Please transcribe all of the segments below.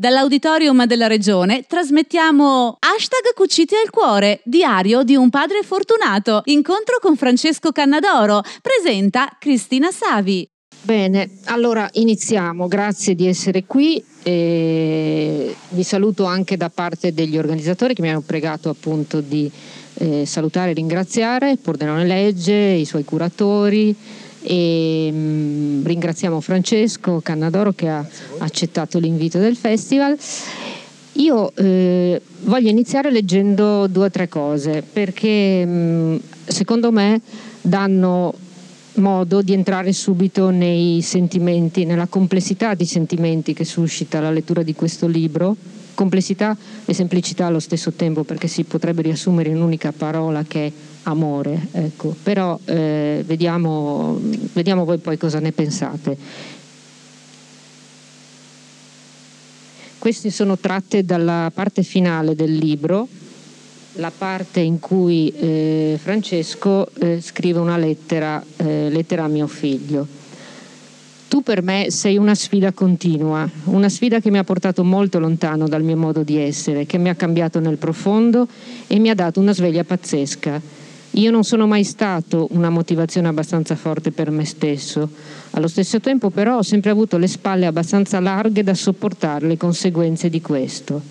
Dall'auditorium della regione trasmettiamo hashtag Cuciti al cuore, diario di un padre fortunato, incontro con Francesco Cannadoro, presenta Cristina Savi. Bene, allora iniziamo, grazie di essere qui. E vi saluto anche da parte degli organizzatori che mi hanno pregato appunto di eh, salutare e ringraziare Pordenone Legge, i suoi curatori e mh, mm, ringraziamo Francesco Cannadoro che ha accettato l'invito del festival. Io eh, voglio iniziare leggendo due o tre cose perché mh, mm, secondo me danno modo di entrare subito nei sentimenti, nella complessità di sentimenti che suscita la lettura di questo libro, complessità e semplicità allo stesso tempo perché si potrebbe riassumere in un'unica parola che è amore, ecco. però eh, vediamo, vediamo voi poi cosa ne pensate. Queste sono tratte dalla parte finale del libro, la parte in cui eh, Francesco eh, scrive una lettera, eh, lettera a mio figlio. Tu per me sei una sfida continua, una sfida che mi ha portato molto lontano dal mio modo di essere, che mi ha cambiato nel profondo e mi ha dato una sveglia pazzesca. Io non sono mai stato una motivazione abbastanza forte per me stesso. Allo stesso tempo però ho sempre avuto le spalle abbastanza larghe da sopportare le conseguenze di questo.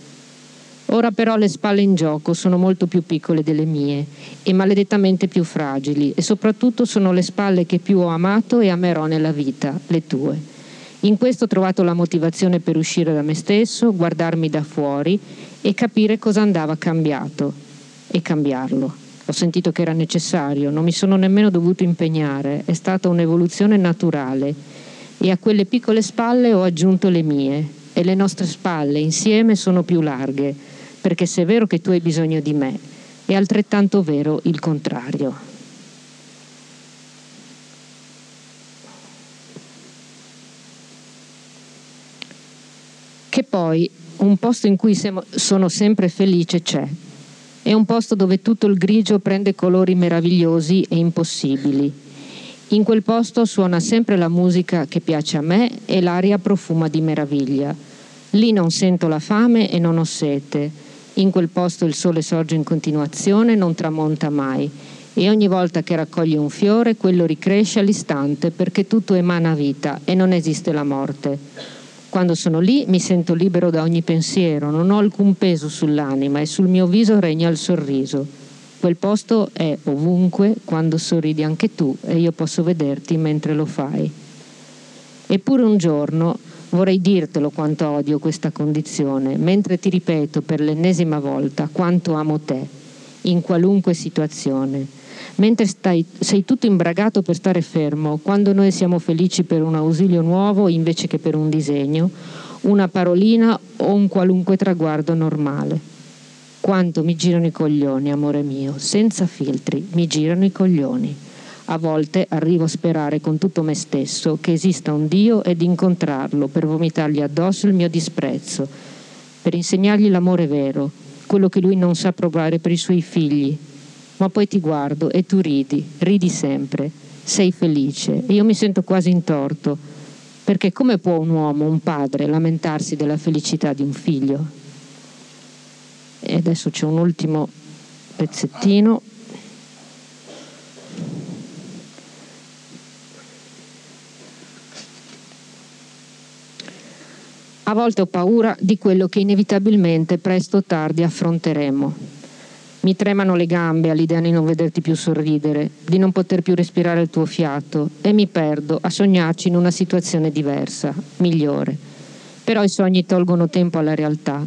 Ora però le spalle in gioco sono molto più piccole delle mie e maledettamente più fragili e soprattutto sono le spalle che più ho amato e amerò nella vita, le tue. In questo ho trovato la motivazione per uscire da me stesso, guardarmi da fuori e capire cosa andava cambiato e cambiarlo. Ho sentito che era necessario, non mi sono nemmeno dovuto impegnare, è stata un'evoluzione naturale e a quelle piccole spalle ho aggiunto le mie e le nostre spalle insieme sono più larghe, perché se è vero che tu hai bisogno di me, è altrettanto vero il contrario. Che poi un posto in cui sono sempre felice c'è è un posto dove tutto il grigio prende colori meravigliosi e impossibili. In quel posto suona sempre la musica che piace a me e l'aria profuma di meraviglia. Lì non sento la fame e non ho sete. In quel posto il sole sorge in continuazione, non tramonta mai. E ogni volta che raccoglie un fiore, quello ricresce all'istante perché tutto emana vita e non esiste la morte. Quando sono lì mi sento libero da ogni pensiero, non ho alcun peso sull'anima e sul mio viso regna il sorriso. Quel posto è ovunque quando sorridi anche tu e io posso vederti mentre lo fai. Eppure un giorno vorrei dirtelo quanto odio questa condizione, mentre ti ripeto per l'ennesima volta quanto amo te, in qualunque situazione mentre stai, sei tutto imbragato per stare fermo, quando noi siamo felici per un ausilio nuovo invece che per un disegno, una parolina o un qualunque traguardo normale. Quanto mi girano i coglioni, amore mio, senza filtri, mi girano i coglioni. A volte arrivo a sperare con tutto me stesso che esista un Dio ed incontrarlo per vomitargli addosso il mio disprezzo, per insegnargli l'amore vero, quello che lui non sa provare per i suoi figli, ma poi ti guardo e tu ridi, ridi sempre, sei felice e io mi sento quasi in torto, perché come può un uomo, un padre, lamentarsi della felicità di un figlio? E adesso c'è un ultimo pezzettino. A volte ho paura di quello che inevitabilmente presto o tardi affronteremo mi tremano le gambe all'idea di non vederti più sorridere, di non poter più respirare il tuo fiato e mi perdo a sognarci in una situazione diversa, migliore. Però i sogni tolgono tempo alla realtà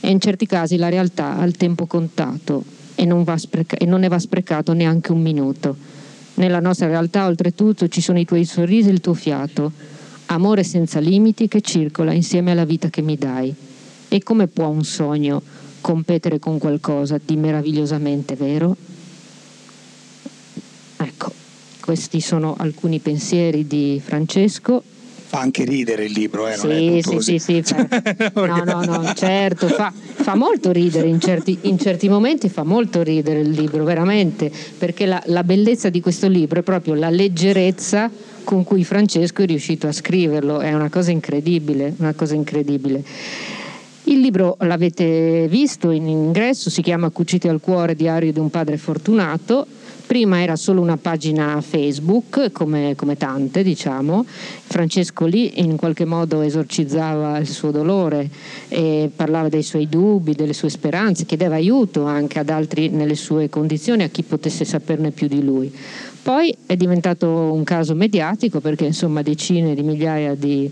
e in certi casi la realtà ha il tempo contato e non, spreca- e non ne va sprecato neanche un minuto. Nella nostra realtà oltretutto ci sono i tuoi sorrisi e il tuo fiato, amore senza limiti che circola insieme alla vita che mi dai. E come può un sogno competere con qualcosa di meravigliosamente vero? Ecco, questi sono alcuni pensieri di Francesco. Fa anche ridere il libro, eh? Sì, sì, sì, sì, fa... no, no, no, certo, fa, fa molto ridere in certi, in certi, momenti, fa molto ridere il libro, veramente, perché la, la bellezza di questo libro è proprio la leggerezza con cui Francesco è riuscito a scriverlo, è una cosa incredibile, una cosa incredibile. Il libro l'avete visto in ingresso, si chiama Cucite al cuore, diario di un padre fortunato. Prima era solo una pagina Facebook, come, come, tante diciamo. Francesco lì in qualche modo esorcizzava il suo dolore, parlava dei suoi dubbi, delle sue speranze, chiedeva aiuto anche ad altri nelle sue condizioni, a chi potesse saperne più di lui. Poi è diventato un caso mediatico perché insomma decine di migliaia di,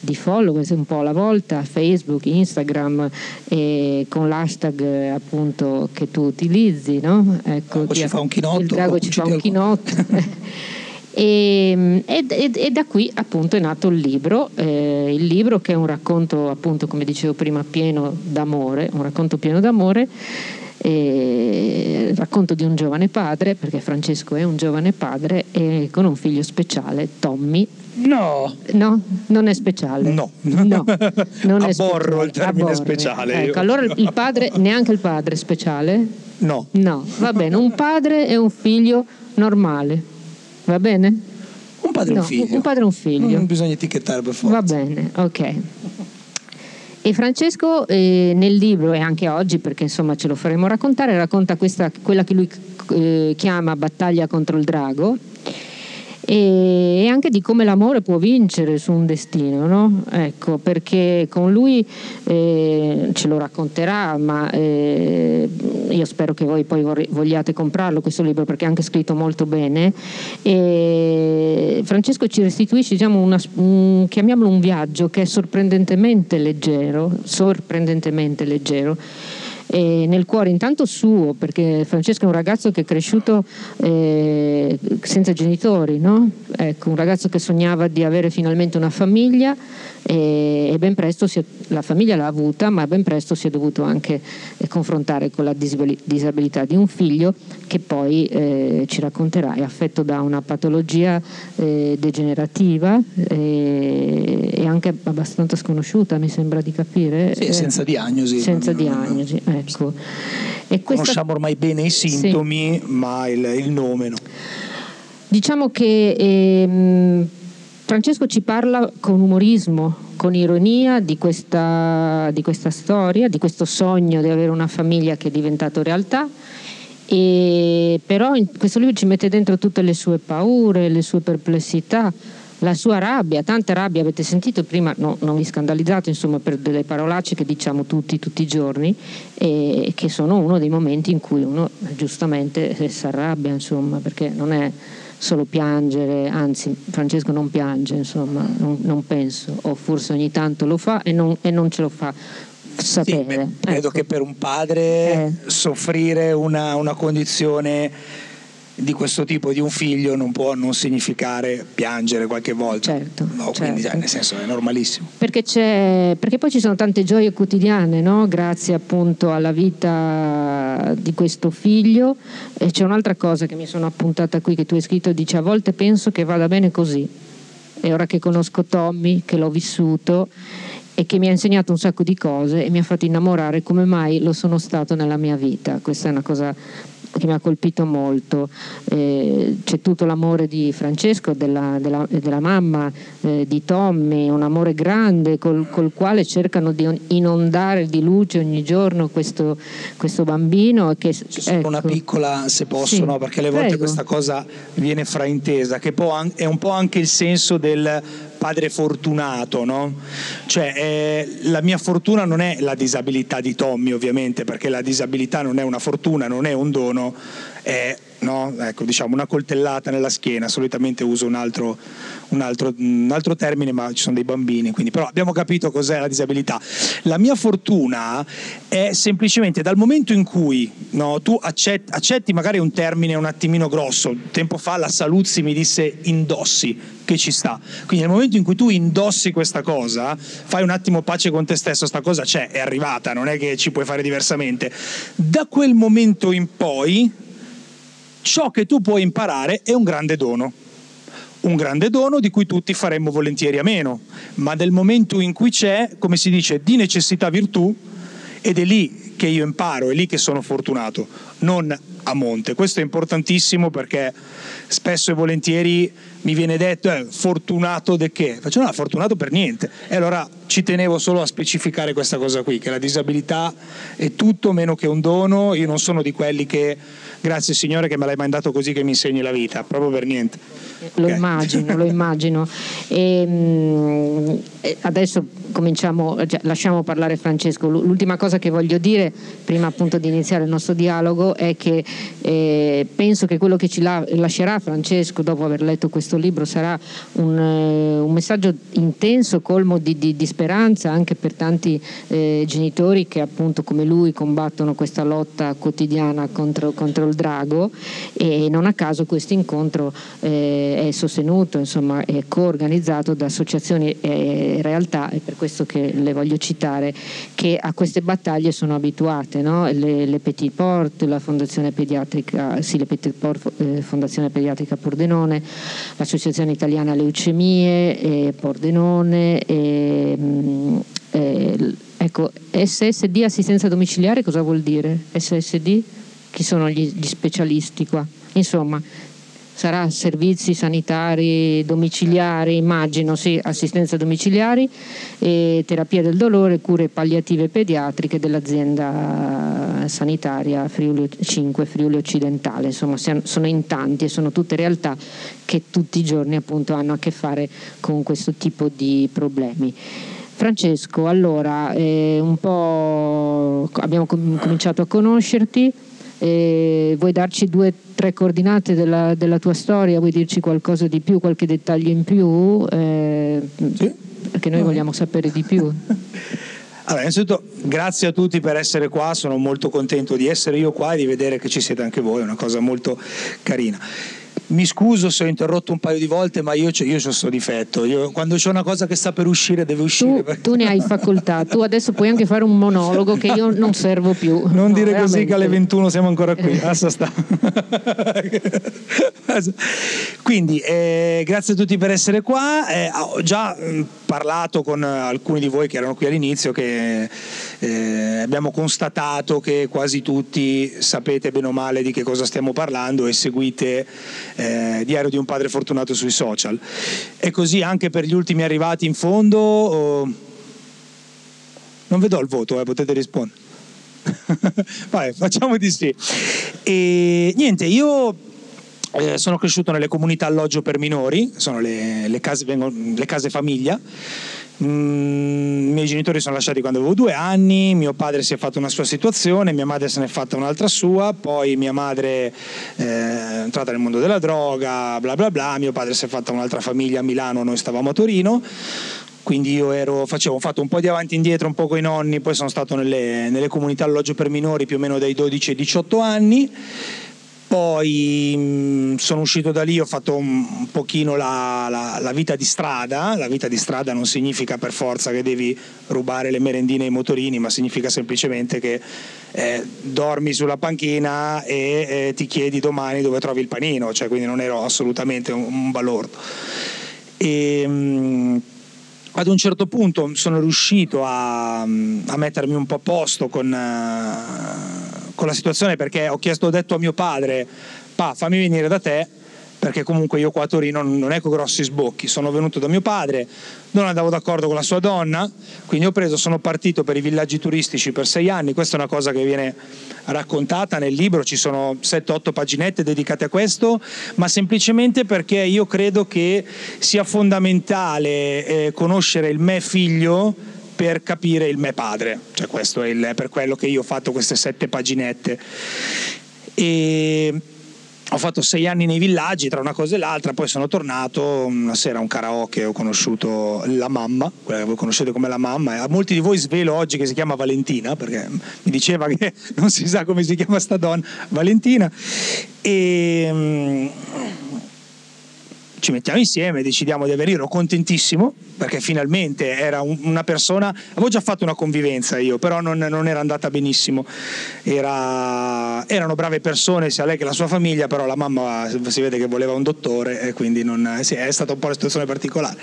di followers un po' alla volta, Facebook, Instagram, e con l'hashtag eh, appunto che tu utilizzi, no? Ecco, ci fa un chinotto. Il drago ci fa un chinotto. E, e, e, da qui appunto è nato il libro, eh, il libro che è un racconto appunto come dicevo prima pieno d'amore, un racconto pieno d'amore il racconto di un giovane padre, perché Francesco è un giovane padre e con un figlio speciale, Tommy. No, no, non è speciale. No, no non è Aborro il termine Aborre. speciale. Ecco, allora il padre, neanche il padre è speciale? No. No, va bene, un padre e un figlio normale, va bene? Un padre e no, un figlio. Un padre e un figlio. Non bisogna etichettare per forza. Va bene, ok. E Francesco eh, nel libro e anche oggi, perché insomma ce lo faremo raccontare, racconta questa, quella che lui eh, chiama battaglia contro il drago e anche di come l'amore può vincere su un destino, no? ecco, perché con lui eh, ce lo racconterà, ma eh, io spero che voi poi vogliate comprarlo questo libro perché è anche scritto molto bene. E Francesco ci restituisce, diciamo, una, un, chiamiamolo un viaggio che è sorprendentemente leggero, sorprendentemente leggero e nel cuore intanto suo, perché Francesco è un ragazzo che è cresciuto eh, senza genitori, no? ecco, un ragazzo che sognava di avere finalmente una famiglia e, e ben presto è, la famiglia l'ha avuta, ma ben presto si è dovuto anche eh, confrontare con la disabilità di un figlio che poi eh, ci racconterà è affetto da una patologia eh, degenerativa eh, e anche abbastanza sconosciuta, mi sembra di capire. Sì, senza diagnosi. Senza diagnosi, ecco. E questa... Conosciamo ormai bene i sintomi, sì. ma il, il, nome no. Diciamo che ehm, Francesco ci parla con umorismo, con ironia di questa, di questa storia, di questo sogno di avere una famiglia che è diventato realtà. E però in questo libro ci mette dentro tutte le sue paure, le sue perplessità, la sua rabbia, tanta rabbia avete sentito prima, no, non vi scandalizzate insomma per delle parolacce che diciamo tutti, tutti i giorni e che sono uno dei momenti in cui uno giustamente si arrabbia insomma perché non è solo piangere, anzi Francesco non piange, insomma, non, non penso, o forse ogni tanto lo fa e non, e non ce lo fa sapere. Sì, beh, credo ecco. che per un padre eh. soffrire una, una condizione di questo tipo di un figlio non può non significare piangere qualche volta. Certo, no, certo. Quindi cioè, nel senso è normalissimo. Perché, perché, poi ci sono tante gioie quotidiane, no? grazie appunto alla vita di questo figlio. E c'è un'altra cosa che mi sono appuntata qui che tu hai scritto, dice a volte penso che vada bene così. E ora che conosco Tommy, che l'ho vissuto e che mi ha insegnato un sacco di cose e mi ha fatto innamorare come mai lo sono stato nella mia vita. Questa è una cosa che mi ha colpito molto. Eh, c'è tutto l'amore di Francesco, della, della, della mamma, eh, di Tommy, un amore grande col, col, quale cercano di inondare di luce ogni giorno questo, questo bambino. Che, ecco. una piccola, se posso, sì, no? perché alle volte prego. questa cosa viene fraintesa, che è un po' anche il senso del padre fortunato, no? Cioè, eh, la mia fortuna non è la disabilità di Tommy, ovviamente, perché la disabilità non è una fortuna, non è un dono, è no? ecco, diciamo una coltellata nella schiena, solitamente uso un altro, un, altro, un altro, termine, ma ci sono dei bambini, quindi però abbiamo capito cos'è la disabilità. La mia fortuna è semplicemente dal momento in cui no, tu accetti, accetti magari un termine un attimino grosso, tempo fa la Saluzzi mi disse indossi, che ci sta. Quindi nel momento in cui tu indossi questa cosa, fai un attimo pace con te stesso, sta cosa c'è, è arrivata, non è che ci puoi fare diversamente. Da quel momento in poi ciò che tu puoi imparare è un grande dono. Un grande dono di cui tutti faremmo volentieri a meno, ma nel momento in cui c'è, come si dice, di necessità virtù, ed è lì che io imparo, è lì che sono fortunato, non a monte. Questo è importantissimo perché spesso e volentieri mi viene detto eh, fortunato de che? Faccio no, fortunato per niente. E allora ci tenevo solo a specificare questa cosa qui, che la disabilità è tutto meno che un dono, io non sono di quelli che grazie Signore che me l'hai mandato così che mi insegni la vita, proprio per niente. Lo okay. immagino, lo immagino. E, mh, adesso cominciamo, cioè, lasciamo parlare Francesco. L'ultima cosa che voglio dire, prima appunto di iniziare il nostro dialogo, è che eh, penso che quello che ci la, lascerà Francesco dopo aver letto questo libro sarà un, eh, un messaggio intenso, colmo di, di, di, speranza anche per tanti eh, genitori che appunto come lui combattono questa lotta quotidiana contro, contro il drago e non a caso questo incontro eh, è sostenuto, insomma, è coorganizzato da associazioni e realtà e per questo che le voglio citare, che a queste battaglie sono abituate, no? le, le, Petit Port, la Fondazione Pediatrica, sì, Port, eh, Fondazione Pediatrica Pordenone, l'Associazione Italiana Leucemie, eh, Pordenone, mh, eh, ecco, SSD assistenza domiciliare cosa vuol dire? SSD? Chi sono gli, gli specialisti qua? Insomma, sarà servizi sanitari domiciliari, immagino, sì, assistenza domiciliari, e terapia del dolore, cure palliative pediatriche dell'azienda sanitaria Friuli 5 Friuli Occidentale. Insomma, sono in tanti e sono tutte realtà che tutti i giorni appunto hanno a che fare con questo tipo di problemi. Francesco, allora, eh, un po' abbiamo cominciato a conoscerti, eh, vuoi darci due tre coordinate della, della, tua storia? Vuoi dirci qualcosa di più, qualche dettaglio in più? Eh, sì. Perché noi vogliamo sapere di più. Allora, innanzitutto grazie a tutti per essere qua, sono molto contento di essere io qua e di vedere che ci siete anche voi, è una cosa molto carina. Mi scuso se ho interrotto un paio di volte, ma io, ho questo difetto. Io, quando c'è una cosa che sta per uscire, deve uscire. Tu, tu, ne hai facoltà. Tu adesso puoi anche fare un monologo che io non servo più. Non no, dire veramente. così che alle 21 siamo ancora qui. Assa sta. Quindi, eh, grazie a tutti per essere qua. Eh, ho già mh, parlato con alcuni di voi che erano qui all'inizio, che eh, abbiamo constatato che quasi tutti sapete bene o male di che cosa stiamo parlando e seguite eh, Diario di un padre fortunato sui social. E così anche per gli ultimi arrivati in fondo. Oh... Non vedo il voto, eh, potete rispondere. Vai, facciamo di sì. E niente, io eh, sono cresciuto nelle comunità alloggio per minori, sono le, le, case, le case famiglia Mm, I miei genitori sono lasciati quando avevo due anni, mio padre si è fatto una sua situazione, mia madre se ne è fatta un'altra sua, poi mia madre eh, è entrata nel mondo della droga, bla bla bla, mio padre si è fatta un'altra famiglia a Milano, noi stavamo a Torino, quindi io ero, facevo, ho fatto un po' di avanti e indietro, un po' con i nonni, poi sono stato nelle, nelle comunità alloggio per minori più o meno dai 12 ai 18 anni poi mh, mm, sono uscito da lì, ho fatto un, pochino la, la, la, vita di strada. La vita di strada non significa per forza che devi rubare le merendine ai motorini, ma significa semplicemente che eh, dormi sulla panchina e eh, ti chiedi domani dove trovi il panino, cioè, quindi non ero assolutamente un, un balordo. E, mh, mm, ad un certo punto sono riuscito a, a mettermi un po' a posto con... Uh, con la situazione perché ho chiesto, ho detto a mio padre, pa, fammi venire da te perché comunque io qua a Torino non ecco grossi sbocchi, sono venuto da mio padre, non andavo d'accordo con la sua donna, quindi ho preso, sono partito per i villaggi turistici per sei anni, questa è una cosa che viene raccontata nel libro, ci sono 7-8 paginette dedicate a questo, ma semplicemente perché io credo che sia fondamentale eh, conoscere il me figlio per capire il me padre, cioè questo è il, per quello che io ho fatto queste sette paginette. E ho fatto sei anni nei villaggi tra una cosa e l'altra, poi sono tornato una sera a un karaoke, ho conosciuto la mamma, quella che voi conoscete come la mamma, e a molti di voi svelo oggi che si chiama Valentina, perché mi diceva che non si sa come si chiama sta donna, Valentina, e ci mettiamo insieme, decidiamo di ero contentissimo perché finalmente era un, una persona, avevo già fatto una convivenza io, però non, non era andata benissimo, era, erano brave persone sia lei che la sua famiglia, però la mamma si vede che voleva un dottore e quindi non, sì, è stata un po' una situazione particolare.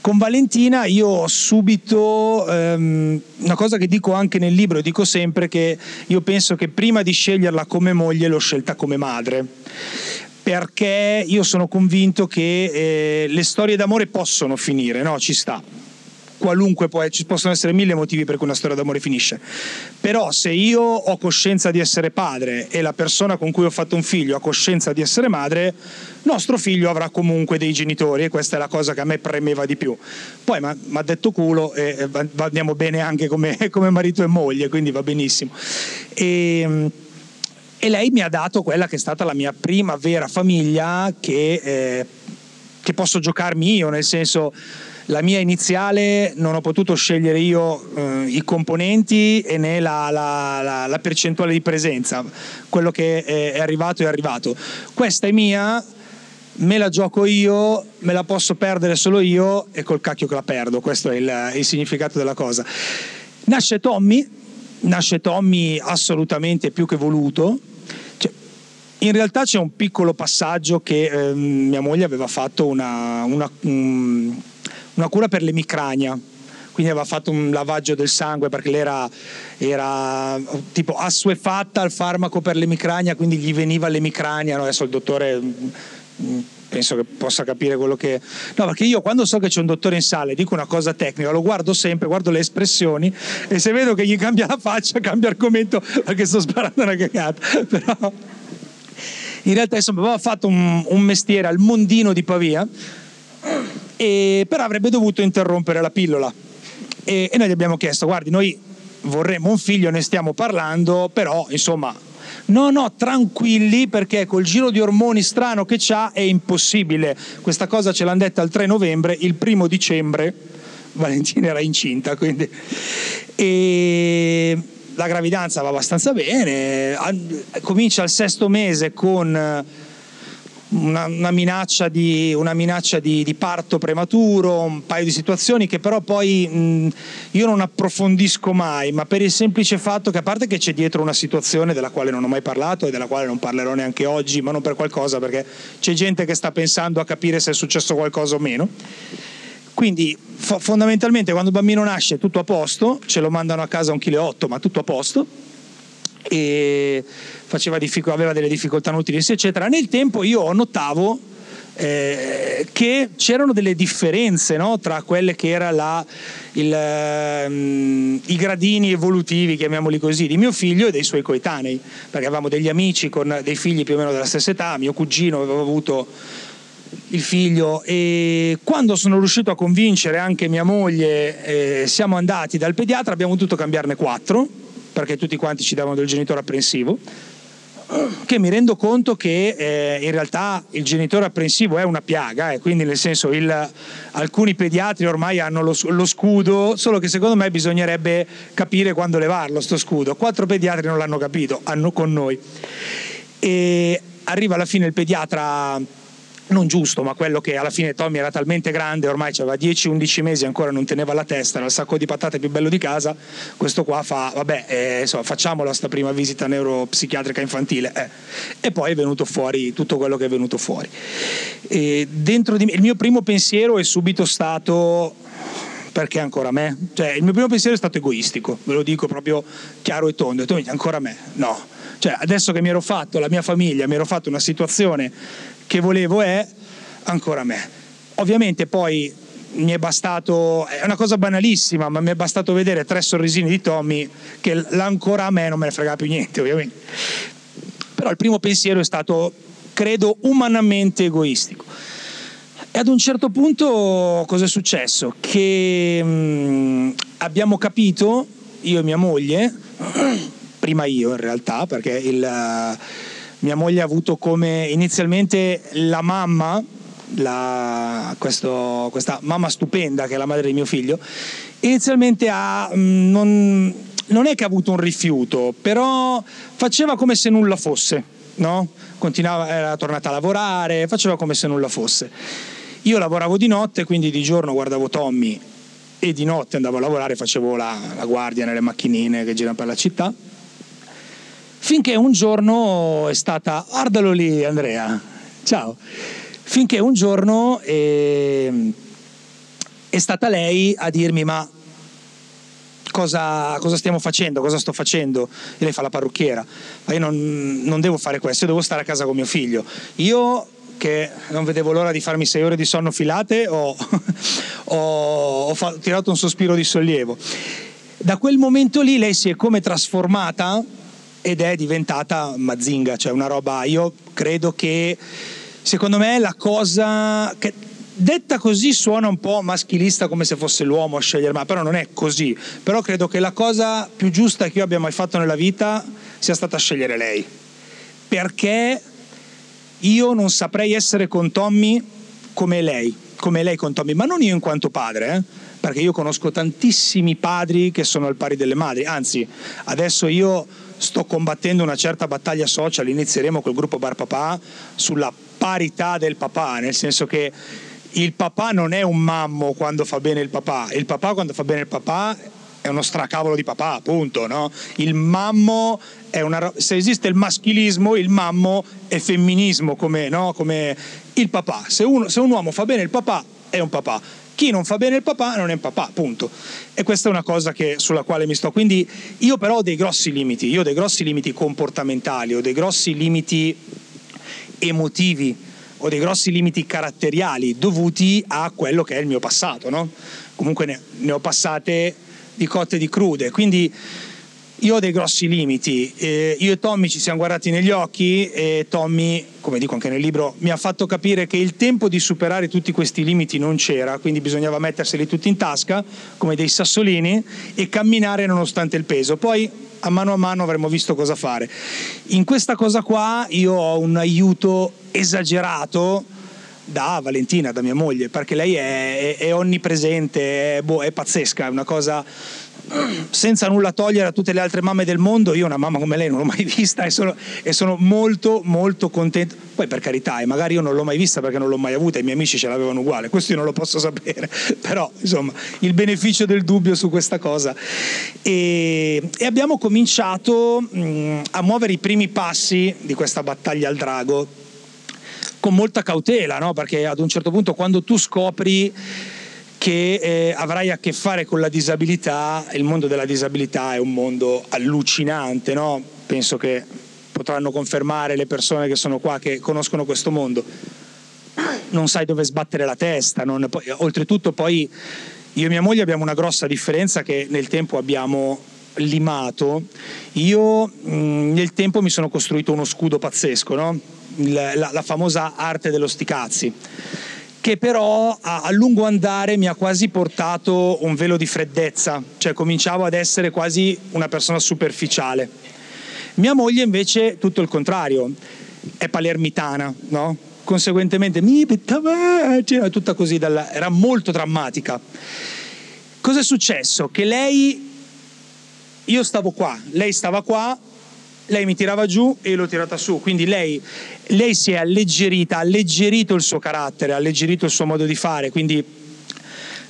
Con Valentina io ho subito um, una cosa che dico anche nel libro, dico sempre che io penso che prima di sceglierla come moglie l'ho scelta come madre perché io sono convinto che eh, le storie d'amore possono finire, no? Ci sta. Qualunque può, ci possono essere mille motivi per cui una storia d'amore finisce. Però se io ho coscienza di essere padre e la persona con cui ho fatto un figlio ha coscienza di essere madre, nostro figlio avrà comunque dei genitori e questa è la cosa che a me premeva di più. Poi mi ha detto culo e andiamo bene anche come, come marito e moglie, quindi va benissimo. E, ehm, e lei mi ha dato quella che è stata la mia prima vera famiglia che, eh, che posso giocarmi io, nel senso la mia iniziale non ho potuto scegliere io eh, i componenti e né la, la, la, la, percentuale di presenza, quello che è, è arrivato è arrivato. Questa è mia, me la gioco io, me la posso perdere solo io e col cacchio che la perdo, questo è il, il significato della cosa. Nasce Tommy, nasce Tommy assolutamente più che voluto. Cioè, in realtà c'è un piccolo passaggio che eh, mia moglie aveva fatto una, una, um, una, cura per l'emicrania, quindi aveva fatto un lavaggio del sangue perché lei era, era tipo assuefatta al farmaco per l'emicrania, quindi gli veniva l'emicrania, no? adesso il dottore... Penso che possa capire quello che... No, perché io quando so che c'è un dottore in sala e dico una cosa tecnica, lo guardo sempre, guardo le espressioni e se vedo che gli cambia la faccia, cambia argomento perché sto sparando una cagata. Però in realtà insomma aveva fatto un, un mestiere al mondino di Pavia, e, però avrebbe dovuto interrompere la pillola. E, e noi gli abbiamo chiesto, guardi, noi vorremmo un figlio, ne stiamo parlando, però insomma No, no, tranquilli perché col giro di ormoni strano che c'ha è impossibile. Questa cosa ce l'hanno detta il 3 novembre, il primo dicembre. Valentina era incinta, quindi... E la gravidanza va abbastanza bene, comincia il sesto mese con una, una, minaccia, di, una minaccia di, di, parto prematuro, un paio di situazioni che però poi mh, io non approfondisco mai, ma per il semplice fatto che a parte che c'è dietro una situazione della quale non ho mai parlato e della quale non parlerò neanche oggi, ma non per qualcosa, perché c'è gente che sta pensando a capire se è successo qualcosa o meno. Quindi fo- fondamentalmente quando il bambino nasce tutto a posto, ce lo mandano a casa un chilo e ma tutto a posto. E diffic- aveva delle difficoltà nutrienti, eccetera. Nel tempo io notavo eh, che c'erano delle differenze no? tra quelle che erano um, i gradini evolutivi, chiamiamoli così, di mio figlio e dei suoi coetanei, perché avevamo degli amici con dei figli più o meno della stessa età, mio cugino aveva avuto il figlio e quando sono riuscito a convincere anche mia moglie eh, siamo andati dal pediatra abbiamo dovuto cambiarne quattro perché tutti quanti ci davano del genitore apprensivo che mi rendo conto che eh, in realtà il genitore apprensivo è una piaga, eh, quindi nel senso il, alcuni pediatri ormai hanno lo, lo, scudo, solo che secondo me bisognerebbe capire quando levarlo sto scudo. Quattro pediatri non l'hanno capito, hanno con noi. E arriva alla fine il pediatra non giusto, ma quello che alla fine Tommy era talmente grande, ormai aveva 10-11 mesi, ancora non teneva la testa, era il sacco di patate più bello di casa, questo qua fa, vabbè, eh, insomma, facciamola sta prima visita neuropsichiatrica infantile. Eh. E poi è venuto fuori tutto quello che è venuto fuori. E dentro di me, il mio primo pensiero è subito stato perché ancora me? Cioè, il mio primo pensiero è stato egoistico, ve lo dico proprio chiaro e tondo, detto, ancora me? No. Cioè, adesso che mi ero fatto la mia famiglia, mi ero fatto una situazione che volevo è ancora me. Ovviamente poi mi è bastato, è una cosa banalissima, ma mi è bastato vedere tre sorrisini di Tommy che l'ancora a me non me ne frega più niente, ovviamente. Però il primo pensiero è stato, credo, umanamente egoistico. E ad un certo punto cosa è successo? Che mh, mm, abbiamo capito, io e mia moglie, prima io in realtà, perché il... Uh, mia moglie ha avuto come inizialmente la mamma, la, questo, questa mamma stupenda che è la madre di mio figlio, inizialmente ha, mm, non, non è che ha avuto un rifiuto, però faceva come se nulla fosse. no? Continuava, era tornata a lavorare, faceva come se nulla fosse. Io lavoravo di notte, quindi di giorno guardavo Tommy e di notte andavo a lavorare, facevo la, la guardia nelle macchinine che girano per la città. Finché un giorno è stata, guardalo lì Andrea, ciao, finché un giorno è, è stata lei a dirmi ma cosa, cosa, stiamo facendo, cosa sto facendo. E lei fa la parrucchiera, ma io non, non devo fare questo, io devo stare a casa con mio figlio. Io che non vedevo l'ora di farmi sei ore di sonno filate, ho, ho, ho fa, tirato un sospiro di sollievo. Da quel momento lì lei si è come trasformata ed è diventata Mazinga, cioè una roba, io credo che secondo me la cosa che detta così suona un po' maschilista come se fosse l'uomo a scegliere, ma però non è così. Però credo che la cosa più giusta che io abbia mai fatto nella vita sia stata scegliere lei. Perché io non saprei essere con Tommy come lei, come lei con Tommy, ma non io in quanto padre, eh? perché io conosco tantissimi padri che sono al pari delle madri, anzi adesso io sto combattendo una certa battaglia social, inizieremo col gruppo Bar Papà sulla parità del papà, nel senso che il papà non è un mammo quando fa bene il papà, il papà quando fa bene il papà è uno stracavolo di papà, appunto, no? Il mammo è una se esiste il maschilismo, il mammo è femminismo come, no? come il papà. Se, uno, se un uomo fa bene il papà è un papà. Chi non fa bene il papà non è un papà, punto. E questa è una cosa che, sulla quale mi sto. Quindi io però ho dei grossi limiti, io ho dei grossi limiti comportamentali, ho dei grossi limiti emotivi, ho dei grossi limiti caratteriali dovuti a quello che è il mio passato, no? Comunque ne, ne ho passate di cotte e di crude, quindi io ho dei grossi limiti, eh, io e Tommy ci siamo guardati negli occhi e Tommy, come dico anche nel libro, mi ha fatto capire che il tempo di superare tutti questi limiti non c'era, quindi bisognava metterseli tutti in tasca come dei sassolini e camminare nonostante il peso. Poi a mano a mano avremmo visto cosa fare. In questa cosa qua io ho un aiuto esagerato da Valentina, da mia moglie, perché lei è, è, è onnipresente, è, boh, è pazzesca, è una cosa senza nulla togliere a tutte le altre mamme del mondo, io una mamma come lei non l'ho mai vista e sono, e sono molto molto contento. Poi per carità, e magari io non l'ho mai vista perché non l'ho mai avuta, i miei amici ce l'avevano uguale, questo io non lo posso sapere, però insomma il beneficio del dubbio su questa cosa. E, e abbiamo cominciato mh, a muovere i primi passi di questa battaglia al drago con molta cautela, no? perché ad un certo punto quando tu scopri che eh, avrai a che fare con la disabilità, il mondo della disabilità è un mondo allucinante, no? penso che potranno confermare le persone che sono qua che conoscono questo mondo. Non sai dove sbattere la testa, non, oltretutto poi io e mia moglie abbiamo una grossa differenza che nel tempo abbiamo limato. Io mh, nel tempo mi sono costruito uno scudo pazzesco, no? la, la, la famosa arte dello sticazzi che però a, a, lungo andare mi ha quasi portato un velo di freddezza, cioè cominciavo ad essere quasi una persona superficiale. Mia moglie invece tutto il contrario, è palermitana, no? Conseguentemente mi cioè, tutta così, dalla, era molto drammatica. Cosa è successo? Che lei, io stavo qua, lei stava qua, lei mi tirava giù e l'ho tirata su, quindi lei, lei si è alleggerita, ha alleggerito il suo carattere, ha alleggerito il suo modo di fare, quindi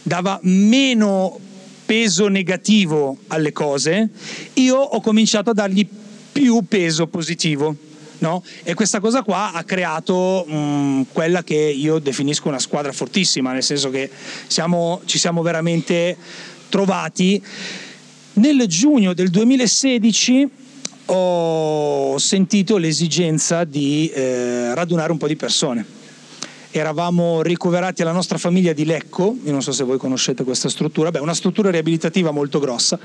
dava meno peso negativo alle cose, io ho cominciato a dargli più peso positivo. No? E questa cosa qua ha creato mh, mm, quella che io definisco una squadra fortissima, nel senso che siamo, ci siamo veramente trovati. Nel giugno del 2016 ho sentito l'esigenza di eh, radunare un po' di persone. Eravamo ricoverati alla nostra famiglia di Lecco, io non so se voi conoscete questa struttura, beh, una struttura riabilitativa molto grossa.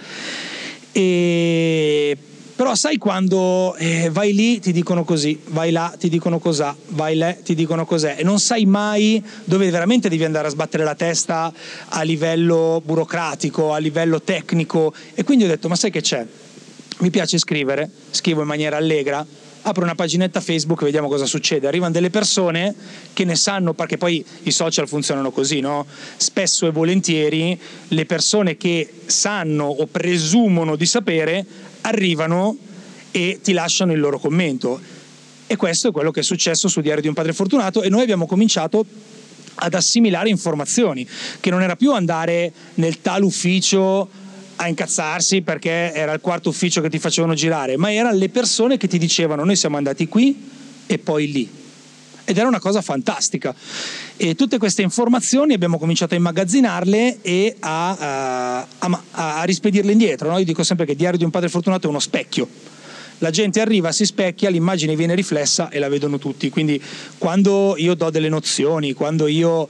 E però sai quando eh, vai lì ti dicono così, vai là ti dicono cos'ha, vai là ti dicono cos'è e non sai mai dove veramente devi andare a sbattere la testa a livello burocratico, a livello tecnico e quindi ho detto ma sai che c'è? Mi piace scrivere, scrivo in maniera allegra, apro una paginetta Facebook e vediamo cosa succede. Arrivano delle persone che ne sanno, perché poi i social funzionano così, no? Spesso e volentieri le persone che sanno o presumono di sapere arrivano e ti lasciano il loro commento. E questo è quello che è successo su Diario di un padre fortunato e noi abbiamo cominciato ad assimilare informazioni, che non era più andare nel tal ufficio a incazzarsi perché era il quarto ufficio che ti facevano girare, ma erano le persone che ti dicevano noi siamo andati qui e poi lì. Ed era una cosa fantastica. E tutte queste informazioni abbiamo cominciato a immagazzinarle e a, a, a, a rispedirle indietro. No? Io dico sempre che il diario di un padre fortunato è uno specchio la gente arriva, si specchia, l'immagine viene riflessa e la vedono tutti. Quindi quando io do delle nozioni, quando io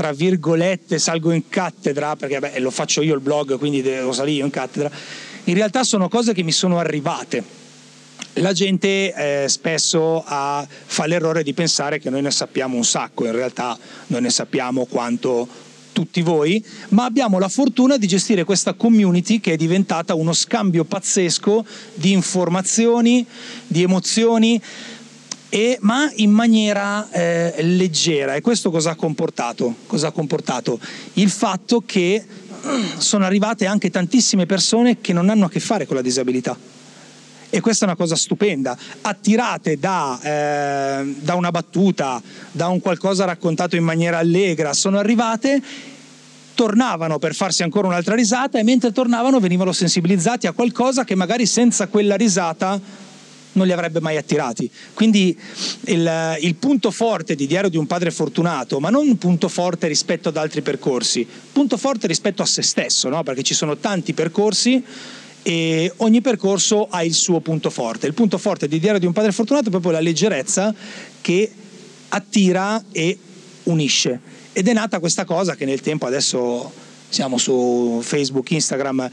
tra virgolette salgo in cattedra, perché beh, lo faccio io il blog, quindi devo salire io in cattedra, in realtà sono cose che mi sono arrivate. La gente eh, spesso ha, fa l'errore di pensare che noi ne sappiamo un sacco, in realtà noi ne sappiamo quanto tutti voi, ma abbiamo la fortuna di gestire questa community che è diventata uno scambio pazzesco di informazioni, di emozioni, e, ma in maniera eh, leggera. E questo cosa ha comportato? Cosa ha comportato? Il fatto che sono arrivate anche tantissime persone che non hanno a che fare con la disabilità. E questa è una cosa stupenda, attirate da, eh, da una battuta, da un qualcosa raccontato in maniera allegra, sono arrivate tornavano per farsi ancora un'altra risata e mentre tornavano venivano sensibilizzati a qualcosa che magari senza quella risata non li avrebbe mai attirati. Quindi il, il, punto forte di Diario di un padre fortunato, ma non un punto forte rispetto ad altri percorsi, punto forte rispetto a se stesso, no? perché ci sono tanti percorsi e ogni percorso ha il suo punto forte. Il punto forte di Diario di un padre fortunato è proprio la leggerezza che attira e unisce. Ed è nata questa cosa che nel tempo adesso siamo su Facebook, Instagram,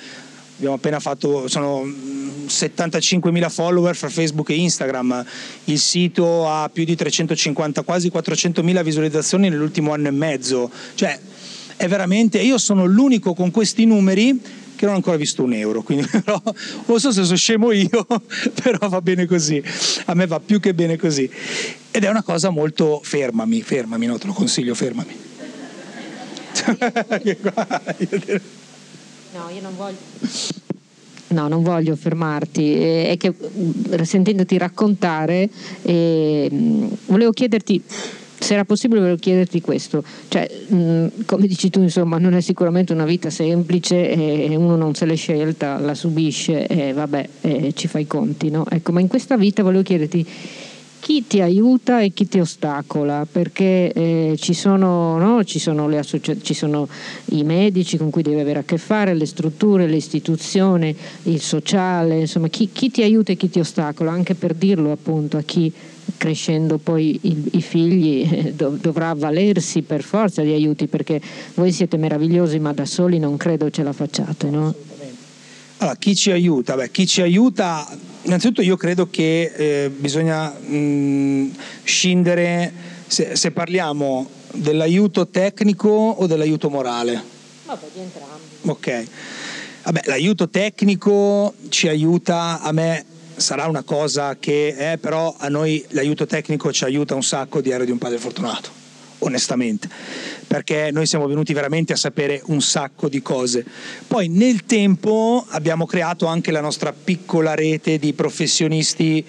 abbiamo appena fatto, sono 75.000 follower fra Facebook e Instagram, il sito ha più di 350, quasi 400.000 visualizzazioni nell'ultimo anno e mezzo, cioè è veramente, io sono l'unico con questi numeri che non ho ancora visto un euro, quindi però non so se sono scemo io, però va bene così, a me va più che bene così. Ed è una cosa molto fermami, fermami, no, te lo consiglio, fermami. no, io non voglio. No, non voglio fermarti, è che sentendoti raccontare, eh, volevo chiederti se era possibile volevo chiederti questo, cioè, mh, come dici tu insomma non è sicuramente una vita semplice e uno non se l'è scelta, la subisce e vabbè eh, ci fai i conti, no? Ecco, ma in questa vita volevo chiederti chi ti aiuta e chi ti ostacola, perché eh, ci, sono, no? ci, sono associ- ci, sono, i medici con cui devi avere a che fare, le strutture, le istituzioni, il sociale, insomma chi, chi ti aiuta e chi ti ostacola, anche per dirlo appunto a chi crescendo poi il, i figli eh, dov- dovrà avvalersi per forza di aiuti perché voi siete meravigliosi ma da soli non credo ce la facciate. No? Allora, chi ci aiuta? Beh, chi ci aiuta, innanzitutto io credo che eh, bisogna mh, scindere se, se, parliamo dell'aiuto tecnico o dell'aiuto morale. Vabbè, di entrambi. Ok. Vabbè, l'aiuto tecnico ci aiuta a me sarà una cosa che è, però a noi l'aiuto tecnico ci aiuta un sacco di Diario di un padre fortunato, onestamente, perché noi siamo venuti veramente a sapere un sacco di cose. Poi nel tempo abbiamo creato anche la nostra piccola rete di professionisti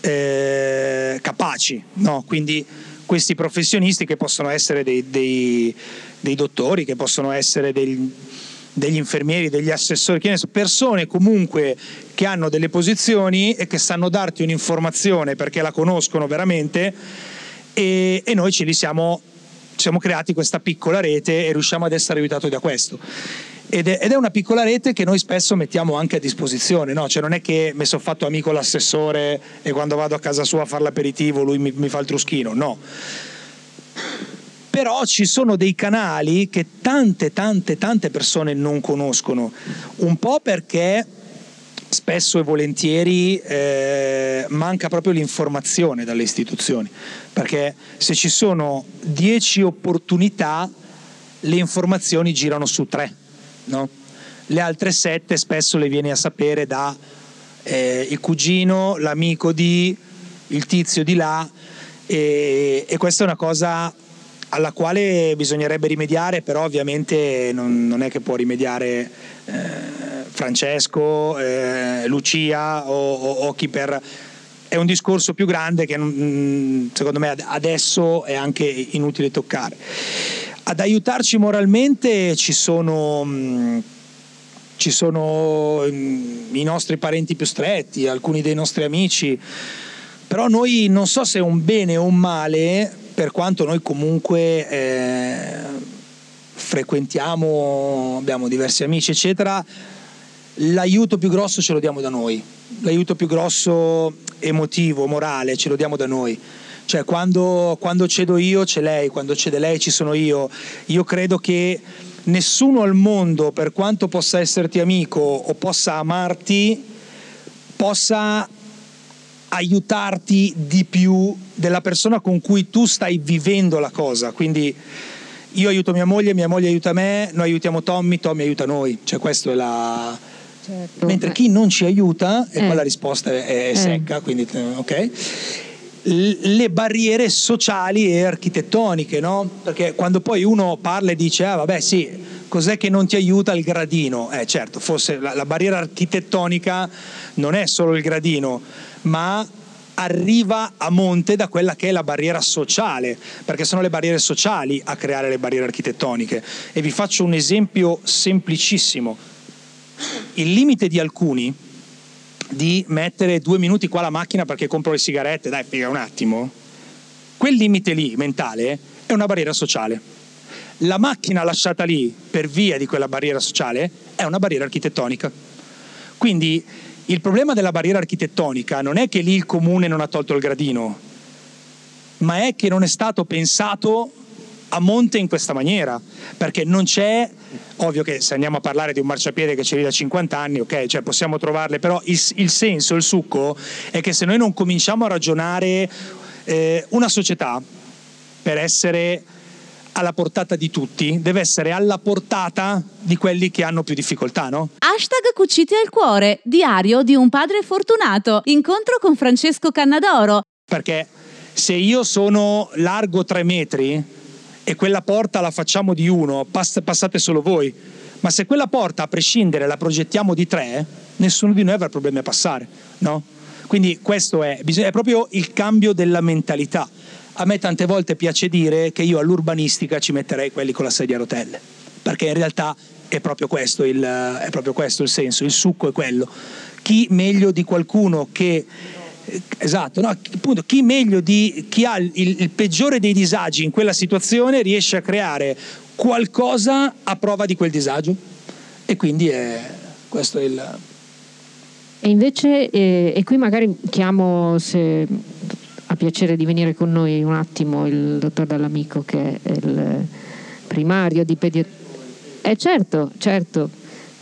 eh, capaci, no? quindi questi professionisti che possono essere dei, dei, dei dottori, che possono essere dei degli infermieri, degli assessori, persone comunque che hanno delle posizioni e che sanno darti un'informazione perché la conoscono veramente e, e noi ce li siamo, siamo creati questa piccola rete e riusciamo ad essere aiutati da questo. Ed è, ed è, una piccola rete che noi spesso mettiamo anche a disposizione, no? cioè non è che mi sono fatto amico l'assessore e quando vado a casa sua a fare l'aperitivo lui mi, mi fa il truschino, no però ci sono dei canali che tante, tante, tante persone non conoscono, un po' perché spesso e volentieri eh, manca proprio l'informazione dalle istituzioni, perché se ci sono dieci opportunità, le informazioni girano su tre, no? le altre sette spesso le vieni a sapere da eh, il cugino, l'amico di, il tizio di là, e, e questa è una cosa alla quale bisognerebbe rimediare, però ovviamente non, non è che può rimediare eh, Francesco, eh, Lucia o, o, o, chi per è un discorso più grande che mm, secondo me adesso è anche inutile toccare. Ad aiutarci moralmente ci sono, mm, ci sono mm, i nostri parenti più stretti, alcuni dei nostri amici, però noi non so se è un bene o un male, per quanto noi comunque eh, frequentiamo, abbiamo diversi amici, eccetera, l'aiuto più grosso ce lo diamo da noi, l'aiuto più grosso emotivo, morale, ce lo diamo da noi. Cioè quando, quando cedo io c'è lei, quando cede lei ci sono io. Io credo che nessuno al mondo, per quanto possa esserti amico o possa amarti, possa aiutarti di più della persona con cui tu stai vivendo la cosa. Quindi io aiuto mia moglie, mia moglie aiuta me, noi aiutiamo Tommy, Tommy aiuta noi. Cioè questo è la, Certo. Mentre chi non ci aiuta, e eh. qua la risposta è, è eh. secca, quindi ok le barriere sociali e architettoniche, no? Perché quando poi uno parla e dice, ah vabbè sì, cos'è che non ti aiuta il gradino? Eh certo, forse la, la barriera architettonica non è solo il gradino, ma arriva a monte da quella che è la barriera sociale, perché sono le barriere sociali a creare le barriere architettoniche. E vi faccio un esempio semplicissimo il limite di alcuni di mettere due minuti qua la macchina perché compro le sigarette, dai, spiega un attimo. Quel limite lì mentale è una barriera sociale. La macchina lasciata lì per via di quella barriera sociale è una barriera architettonica. Quindi il problema della barriera architettonica non è che lì il comune non ha tolto il gradino, ma è che non è stato pensato a monte in questa maniera, perché non c'è, ovvio che se andiamo a parlare di un marciapiede che c'è lì da 50 anni, ok, cioè possiamo trovarle, però il, il senso, il succo è che se noi non cominciamo a ragionare eh, una società per essere alla portata di tutti, deve essere alla portata di quelli che hanno più difficoltà, no? Hashtag Cuciti al cuore, diario di un padre fortunato, incontro con Francesco Cannadoro. Perché se io sono largo tre metri, e quella porta la facciamo di uno, pass- passate solo voi. Ma se quella porta, a prescindere, la progettiamo di tre, nessuno di noi avrà problemi a passare, no? Quindi questo è, è proprio il cambio della mentalità. A me tante volte piace dire che io all'urbanistica ci metterei quelli con la sedia a rotelle, perché in realtà è proprio questo il, è proprio questo il senso, il succo è quello. Chi meglio di qualcuno che Esatto, no? Appunto, chi meglio di chi ha il, il peggiore dei disagi in quella situazione riesce a creare qualcosa a prova di quel disagio e quindi è, questo è il... E invece, eh, e qui magari chiamo se ha piacere di venire con noi un attimo il dottor Dall'Amico che è il primario di pediatria. Eh certo, certo,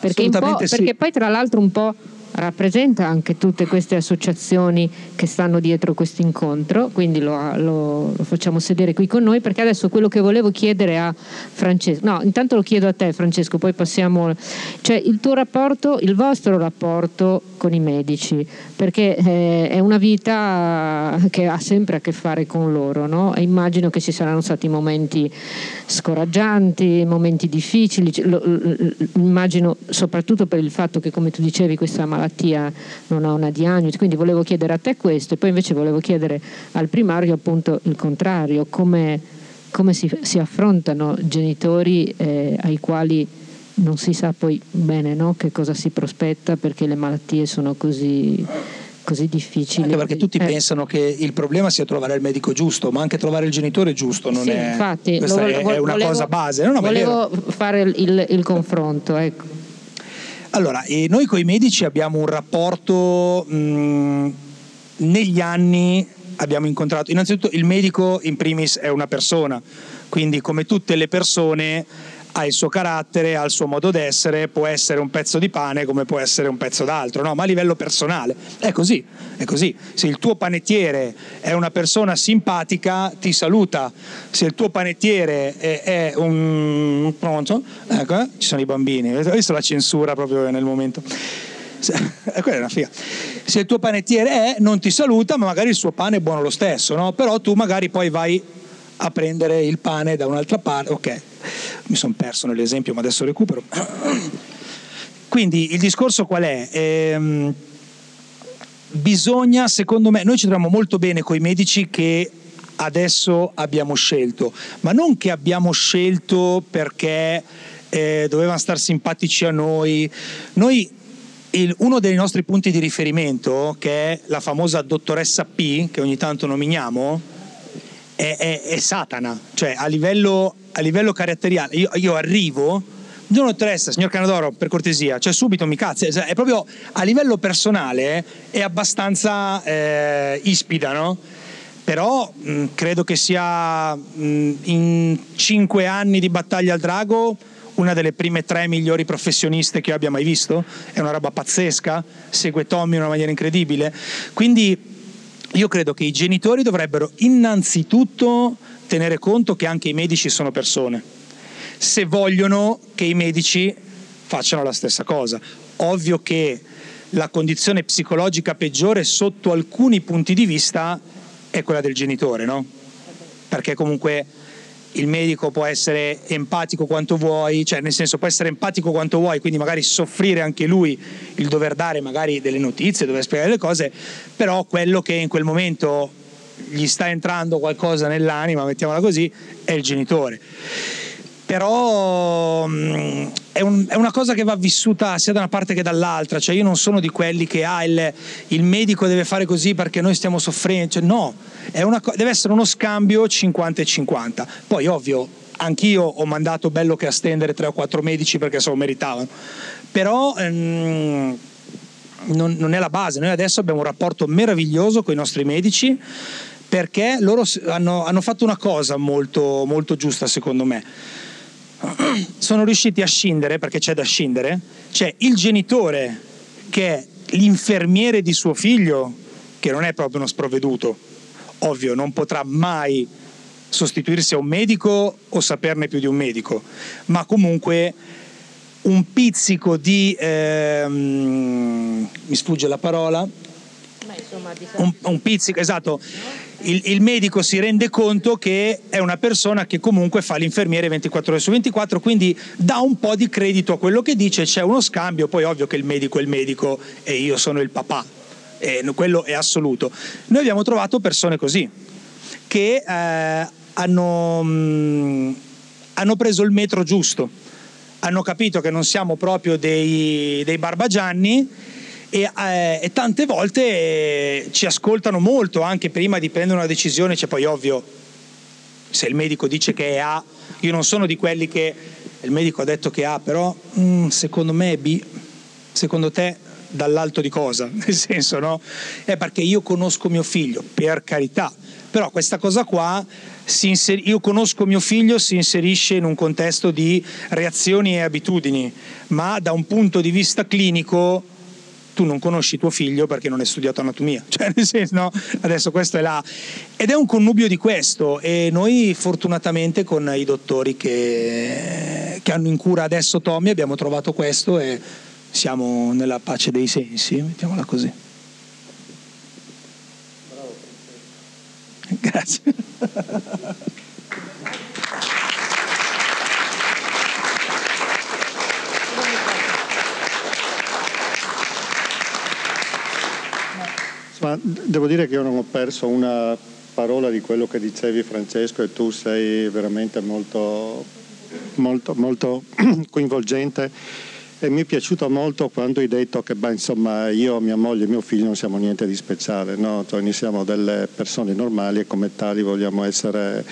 perché, sì. perché poi tra l'altro un po' rappresenta anche tutte queste associazioni che stanno dietro questo incontro, quindi lo, lo, lo, facciamo sedere qui con noi perché adesso quello che volevo chiedere a Francesco, no, intanto lo chiedo a te Francesco, poi passiamo, cioè il tuo rapporto, il vostro rapporto con i medici, perché eh, è una vita che ha sempre a che fare con loro, no? E immagino che ci saranno stati momenti scoraggianti, momenti difficili, lo, immagino soprattutto per il fatto che come tu dicevi questa malattia non ha una diagnosi, quindi volevo chiedere a te questo e poi invece volevo chiedere al primario appunto il contrario, come, come si, si, affrontano genitori eh, ai quali non si sa poi bene no? che cosa si prospetta perché le malattie sono così così difficili. Anche perché tutti eh. pensano che il problema sia trovare il medico giusto, ma anche trovare il genitore giusto non sì, è, infatti, questa è, è una volevo, cosa base. No, no, volevo fare il, il confronto. Ecco. Allora, noi con i medici abbiamo un rapporto mh, negli anni abbiamo incontrato innanzitutto il medico in primis è una persona, quindi come tutte le persone ha il suo carattere, ha il suo modo d'essere, può essere un pezzo di pane come può essere un pezzo d'altro, no? ma a livello personale è così, è così. Se il tuo panettiere è una persona simpatica, ti saluta, se il tuo panettiere è, è un... pronto? Ecco, eh? ci sono i bambini, ho visto la censura proprio nel momento. Eh, quella è una figa. Se il tuo panettiere è, non ti saluta, ma magari il suo pane è buono lo stesso, no? però tu magari poi vai a prendere il pane da un'altra parte, ok, mi sono perso nell'esempio ma adesso recupero. Quindi il discorso qual è? Ehm, bisogna, secondo me, noi ci troviamo molto bene con i medici che adesso abbiamo scelto, ma non che abbiamo scelto perché eh, dovevano stare simpatici a noi. Noi il, uno dei nostri punti di riferimento, che è la famosa dottoressa P, che ogni tanto nominiamo, è, è, è Satana, cioè a livello, a livello caratteriale. Io, io arrivo, Buongiorno dottoressa, signor Canadoro, per cortesia, cioè subito mi cazzo, è proprio a livello personale è abbastanza eh, ispida, no? Però mh, credo che sia mh, in cinque anni di battaglia al drago una delle prime tre migliori professioniste che io abbia mai visto, è una roba pazzesca, segue Tommy in una maniera incredibile, quindi io credo che i genitori dovrebbero innanzitutto tenere conto che anche i medici sono persone, se vogliono che i medici facciano la stessa cosa. Ovvio che la condizione psicologica peggiore sotto alcuni punti di vista è quella del genitore, no? Perché comunque il medico può essere empatico quanto vuoi, cioè nel senso può essere empatico quanto vuoi, quindi magari soffrire anche lui il dover dare magari delle notizie, dover spiegare le cose, però quello che in quel momento gli sta entrando qualcosa nell'anima, mettiamola così, è il genitore però mm, è, un, è, una cosa che va vissuta sia da una parte che dall'altra, cioè io non sono di quelli che ah, il, il medico deve fare così perché noi stiamo soffrendo, cioè, no, una, deve essere uno scambio 50 e 50. Poi ovvio, anch'io ho mandato bello che a stendere tre o quattro medici perché se lo meritavano, però ehm, non, non è la base, noi adesso abbiamo un rapporto meraviglioso con i nostri medici perché loro hanno, hanno fatto una cosa molto, molto giusta secondo me. Sono riusciti a scindere, perché c'è da scindere, c'è il genitore che è l'infermiere di suo figlio, che non è proprio uno sprovveduto, ovvio, non potrà mai sostituirsi a un medico o saperne più di un medico, ma comunque un pizzico di... Ehm, mi sfugge la parola, un, un pizzico, esatto, il, il, medico si rende conto che è una persona che comunque fa l'infermiere 24 ore su 24, quindi dà un po' di credito a quello che dice, c'è uno scambio, poi ovvio che il medico è il medico e io sono il papà, e quello è assoluto. Noi abbiamo trovato persone così, che eh, hanno, mh, mm, hanno preso il metro giusto, hanno capito che non siamo proprio dei, dei barbagianni e, eh, e tante volte eh, ci ascoltano molto anche prima di prendere una decisione, c'è poi ovvio se il medico dice che è A, io non sono di quelli che il medico ha detto che è A, però mm, secondo me è B, secondo te dall'alto di cosa? Nel senso, no? È perché io conosco mio figlio, per carità, però questa cosa qua, inser- io conosco mio figlio, si inserisce in un contesto di reazioni e abitudini, ma da un punto di vista clinico tu non conosci tuo figlio perché non hai studiato anatomia, cioè nel senso, no? Adesso questo è là. Ed è un connubio di questo e noi fortunatamente con i dottori che, che hanno in cura adesso Tommy abbiamo trovato questo e siamo nella pace dei sensi, mettiamola così. Grazie. Ma devo dire che io non ho perso una parola di quello che dicevi Francesco e tu sei veramente molto, molto, molto coinvolgente e mi è piaciuto molto quando hai detto che beh, insomma, io, mia moglie e mio figlio non siamo niente di speciale, no? cioè, noi siamo delle persone normali e come tali vogliamo essere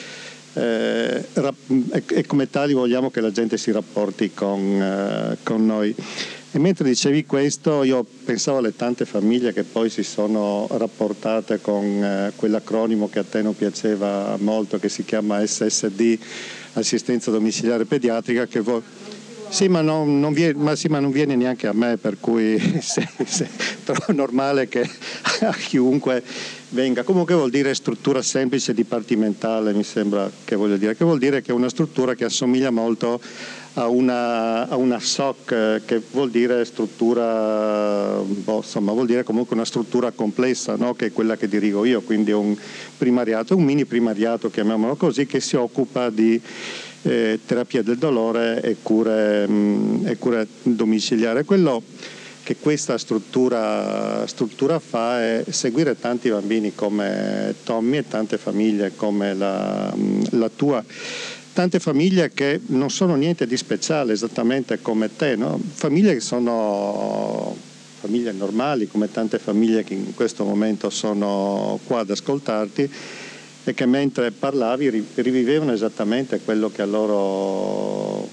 eh, e come tali vogliamo che la gente si rapporti con, eh, con noi. E mentre dicevi questo io pensavo alle tante famiglie che poi si sono rapportate con eh, quell'acronimo che a te non piaceva molto, che si chiama SSD, assistenza domiciliare pediatrica, che vo- sì, ma non, non viene, ma sì, ma non viene neanche a me, per cui se, se, trovo normale che a chiunque venga. Comunque vuol dire struttura semplice dipartimentale, mi sembra che voglia dire, che vuol dire che è una struttura che assomiglia molto a una, a una SOC che vuol dire struttura, boh, insomma vuol dire comunque una struttura complessa no? che è quella che dirigo io, quindi un primariato, un mini primariato chiamiamolo così, che si occupa di eh, terapia del dolore e cure, mh, e cure domiciliari. Quello che questa struttura, struttura, fa è seguire tanti bambini come Tommy e tante famiglie come la, la tua tante famiglie che non sono niente di speciale, esattamente come te, no? famiglie che sono famiglie normali, come tante famiglie che in questo momento sono qua ad ascoltarti e che mentre parlavi rivivevano esattamente quello che a loro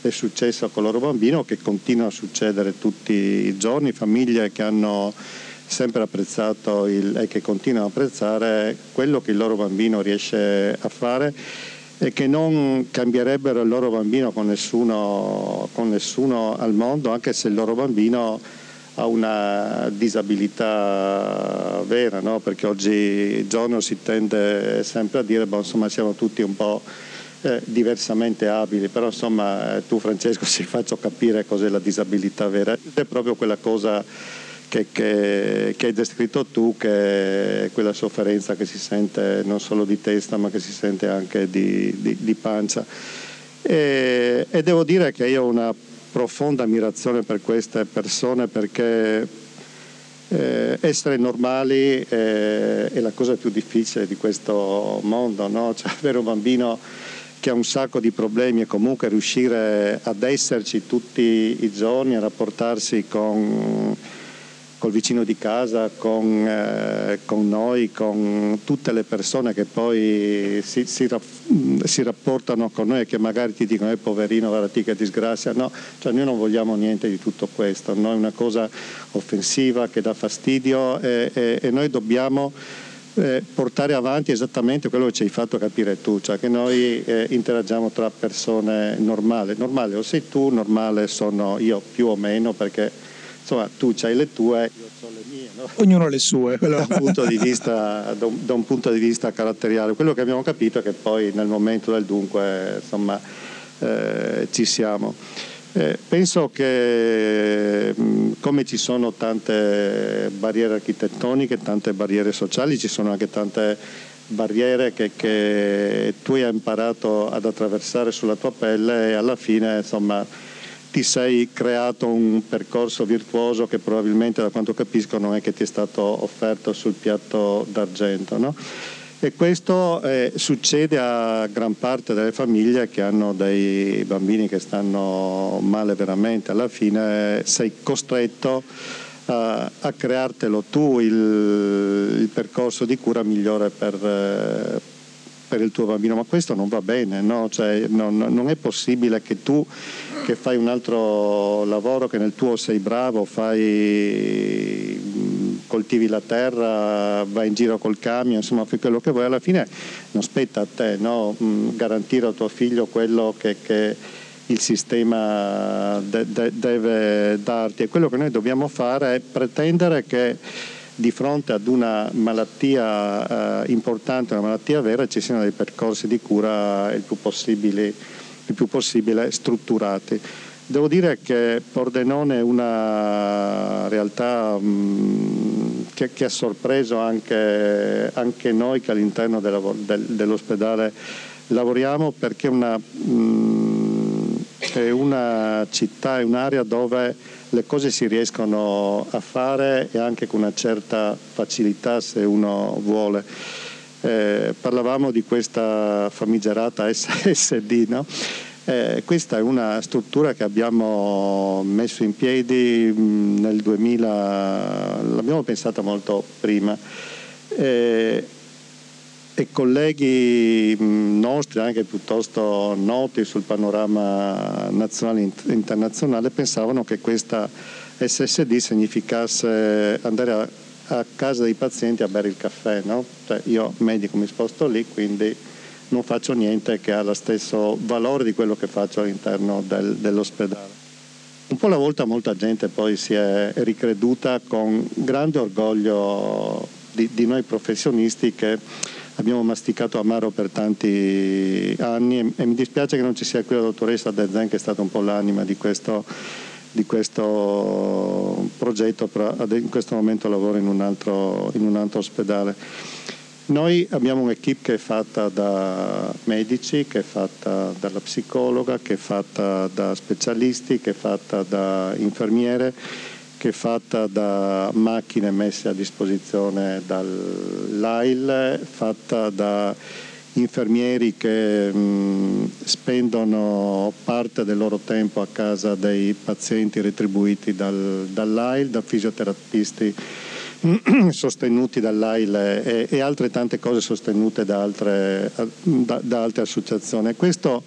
è successo con il loro bambino, che continua a succedere tutti i giorni, famiglie che hanno sempre apprezzato il, e che continuano a apprezzare quello che il loro bambino riesce a fare e che non cambierebbero il loro bambino con nessuno, con nessuno al mondo, anche se il loro bambino ha una disabilità vera, no? perché oggigiorno si tende sempre a dire boh, insomma siamo tutti un po' eh, diversamente abili, però insomma tu Francesco ci faccio capire cos'è la disabilità vera, ed è proprio quella cosa che, che, che, hai descritto tu, che è quella sofferenza che si sente non solo di testa ma che si sente anche di, di, di pancia. E, e, devo dire che io ho una profonda ammirazione per queste persone perché eh, essere normali è, è, la cosa più difficile di questo mondo, no? cioè, avere un bambino che ha un sacco di problemi e comunque riuscire ad esserci tutti i giorni, a rapportarsi con col vicino di casa, con, eh, con, noi, con tutte le persone che poi si, si, si, rapportano con noi e che magari ti dicono eh, poverino, guarda che disgrazia. No, cioè noi non vogliamo niente di tutto questo, no? è una cosa offensiva che dà fastidio e, e, e noi dobbiamo eh, portare avanti esattamente quello che ci hai fatto capire tu, cioè che noi eh, interagiamo tra persone normali. Normale o sei tu, normale sono io più o meno perché insomma tu hai le tue, io ho le mie. No? Ognuno le sue. Da un, vista, da, un, da, un punto di vista, caratteriale. Quello che abbiamo capito è che poi nel momento del dunque insomma, eh, ci siamo. Eh, penso che come ci sono tante barriere architettoniche, tante barriere sociali, ci sono anche tante barriere che, che tu hai imparato ad attraversare sulla tua pelle e alla fine insomma ti sei creato un percorso virtuoso che probabilmente da quanto capisco non è che ti è stato offerto sul piatto d'argento. No? E questo eh, succede a gran parte delle famiglie che hanno dei bambini che stanno male veramente. Alla fine sei costretto a, a creartelo tu il, il, percorso di cura migliore per, eh, per, il tuo bambino, ma questo non va bene, no? cioè, non, non è possibile che tu che fai un altro lavoro, che nel tuo sei bravo, fai, coltivi la terra, vai in giro col camion, insomma fai quello che vuoi, alla fine non spetta a te no? Garantire a tuo figlio quello che, che il sistema de- de- deve darti e quello che noi dobbiamo fare è pretendere che di fronte ad una malattia eh, importante, una malattia vera, ci siano dei percorsi di cura il più possibile il più possibile strutturati. Devo dire che Pordenone è una realtà mh, che, che, ha sorpreso anche, anche, noi che all'interno della, del, dell'ospedale lavoriamo perché una, mh, è una città, è un'area dove le cose si riescono a fare e anche con una certa facilità se uno vuole. Eh, parlavamo di questa famigerata SSD, no? eh, questa è una struttura che abbiamo messo in piedi mm, nel 2000, l'abbiamo pensata molto prima. Eh, e colleghi mm, nostri, anche piuttosto noti sul panorama nazionale e internazionale, pensavano che questa SSD significasse andare a a casa dei pazienti a bere il caffè, no? cioè io medico mi sposto lì, quindi non faccio niente che ha lo stesso valore di quello che faccio all'interno del, dell'ospedale. Un po' alla volta molta gente poi si è ricreduta con grande orgoglio di, di noi professionisti che abbiamo masticato amaro per tanti anni e, e, mi dispiace che non ci sia qui la dottoressa Dezen che è stata un po' l'anima di questo di questo progetto, però in questo momento lavoro in un altro, in un altro ospedale. Noi abbiamo un'equipe che è fatta da medici, che è fatta dalla psicologa, che è fatta da specialisti, che è fatta da infermiere che è fatta da macchine messe a disposizione dall'AIL, fatta da infermieri che mh, spendono parte del loro tempo a casa dei pazienti retribuiti dal, dall'AIL, da fisioterapisti sostenuti dall'AIL e, e, altre tante cose sostenute da altre, da, da altre associazioni. Questo,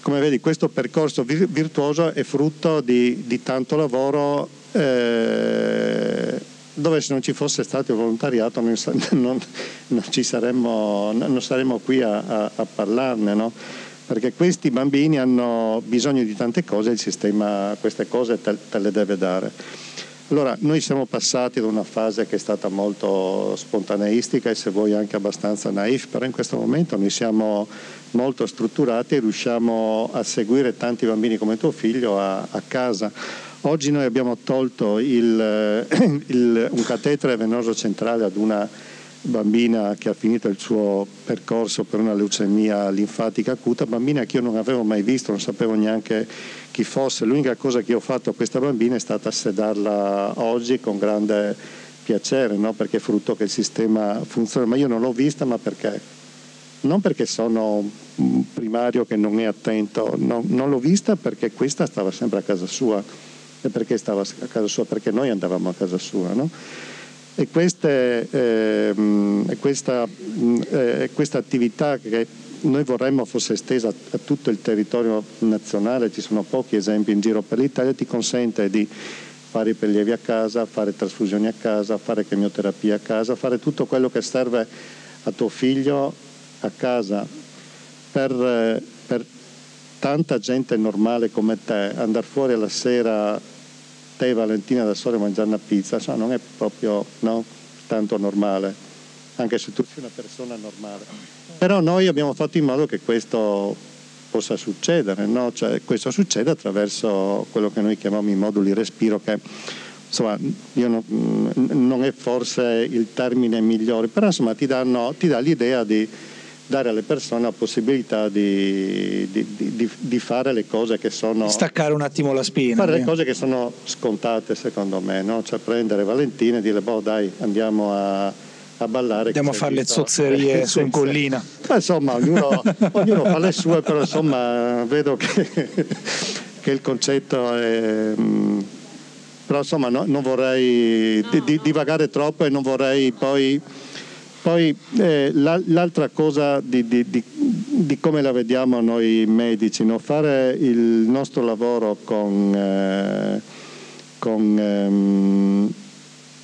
come vedi, questo percorso virtuoso è frutto di, di tanto lavoro eh, dove se non ci fosse stato il volontariato non, non, non, saremmo, non saremmo, qui a, a, a parlarne, no? perché questi bambini hanno bisogno di tante cose e il sistema queste cose te, te le deve dare. Allora, noi siamo passati da una fase che è stata molto spontaneistica e se vuoi anche abbastanza naif, però in questo momento noi siamo molto strutturati e riusciamo a seguire tanti bambini come tuo figlio a, a casa. Oggi noi abbiamo tolto il, il, un catetere venoso centrale ad una bambina che ha finito il suo percorso per una leucemia linfatica acuta, bambina che io non avevo mai visto, non sapevo neanche chi fosse. L'unica cosa che ho fatto a questa bambina è stata sedarla oggi con grande piacere, no? perché è frutto che il sistema funziona, ma io non l'ho vista, ma perché? Non perché sono un primario che non è attento, no, non l'ho vista perché questa stava sempre a casa sua. E perché stava a casa sua? Perché noi andavamo a casa sua. No? E queste, eh, questa, eh, questa attività che noi vorremmo fosse estesa a tutto il territorio nazionale, ci sono pochi esempi in giro per l'Italia, ti consente di fare i prelievi a casa, fare trasfusioni a casa, fare chemioterapia a casa, fare tutto quello che serve a tuo figlio a casa per, per tanta gente normale come te, andare fuori alla sera te e Valentina da sole mangiare una pizza, cioè non è proprio no, tanto normale, anche se tu sei una persona normale. Però noi abbiamo fatto in modo che questo possa succedere, no? cioè, questo succede attraverso quello che noi chiamiamo i moduli respiro, che insomma non, non, è forse il termine migliore, però insomma ti, danno, ti dà l'idea di dare alle persone la possibilità di, di, di, di, fare le cose che sono... Staccare un attimo la spina. Fare le cose che sono scontate secondo me, no? cioè prendere Valentina e dire boh dai andiamo a, a ballare. Andiamo a fare le zozzerie su in collina. Ma insomma ognuno, ognuno, fa le sue, però insomma vedo che, che il concetto è... Mm, però insomma no, non vorrei divagare troppo e non vorrei poi poi eh, l'altra cosa di, di, di, di, come la vediamo noi medici, no? fare il nostro lavoro con, eh, con, ehm,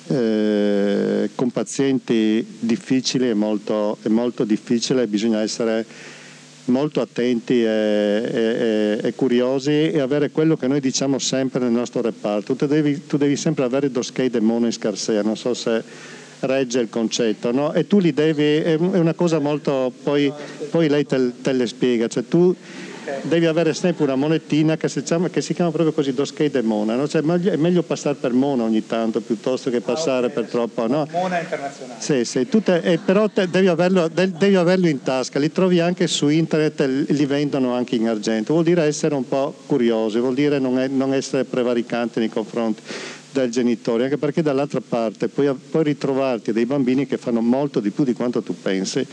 eh, con, pazienti difficili è molto, è molto difficile, bisogna essere molto attenti e, e, e, curiosi e avere quello che noi diciamo sempre nel nostro reparto. Tu devi, tu devi sempre avere dos che demone in scarsea, non so se regge il concetto, no? E tu li devi, è una cosa molto, poi, poi lei te, te, le spiega, cioè tu devi avere sempre una monetina che si chiama, che si chiama proprio così Doskei de Mona, no? cioè, è meglio passare per Mona ogni tanto piuttosto che passare ah, okay. per troppo. No? Mona internazionale. Sì, sì, te, eh, però te, devi, averlo, de, devi, averlo, in tasca, li trovi anche su internet, li vendono anche in argento, vuol dire essere un po' curiosi, vuol dire non, è, non essere prevaricanti nei confronti del genitore, anche perché dall'altra parte puoi, puoi ritrovarti dei bambini che fanno molto di più di quanto tu pensi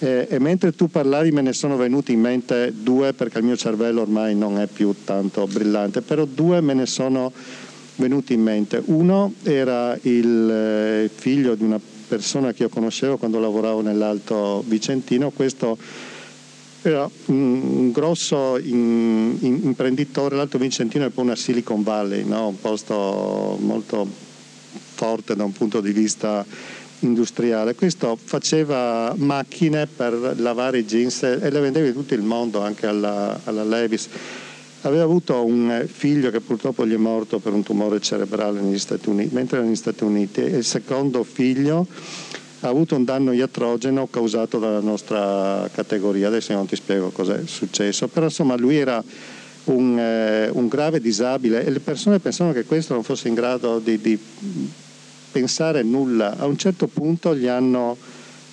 eh, e mentre tu parlavi me ne sono venuti in mente due perché il mio cervello ormai non è più tanto brillante, però due me ne sono venuti in mente. Uno era il eh, figlio di una persona che io conoscevo quando lavoravo nell'Alto Vicentino, questo era un grosso in, in, imprenditore, l'Alto Vicentino è poi una Silicon Valley, no? un posto molto forte da un punto di vista industriale. Questo faceva macchine per lavare i jeans e le vendeva in tutto il mondo, anche alla, alla Levis. Aveva avuto un figlio che purtroppo gli è morto per un tumore cerebrale negli Stati Uniti, mentre era negli Stati Uniti, e il secondo figlio ha avuto un danno iatrogeno causato dalla nostra categoria. Adesso non ti spiego cosa è successo, però insomma lui era un, eh, un grave disabile e le persone pensavano che questo non fosse in grado di, di pensare nulla. A un certo punto gli hanno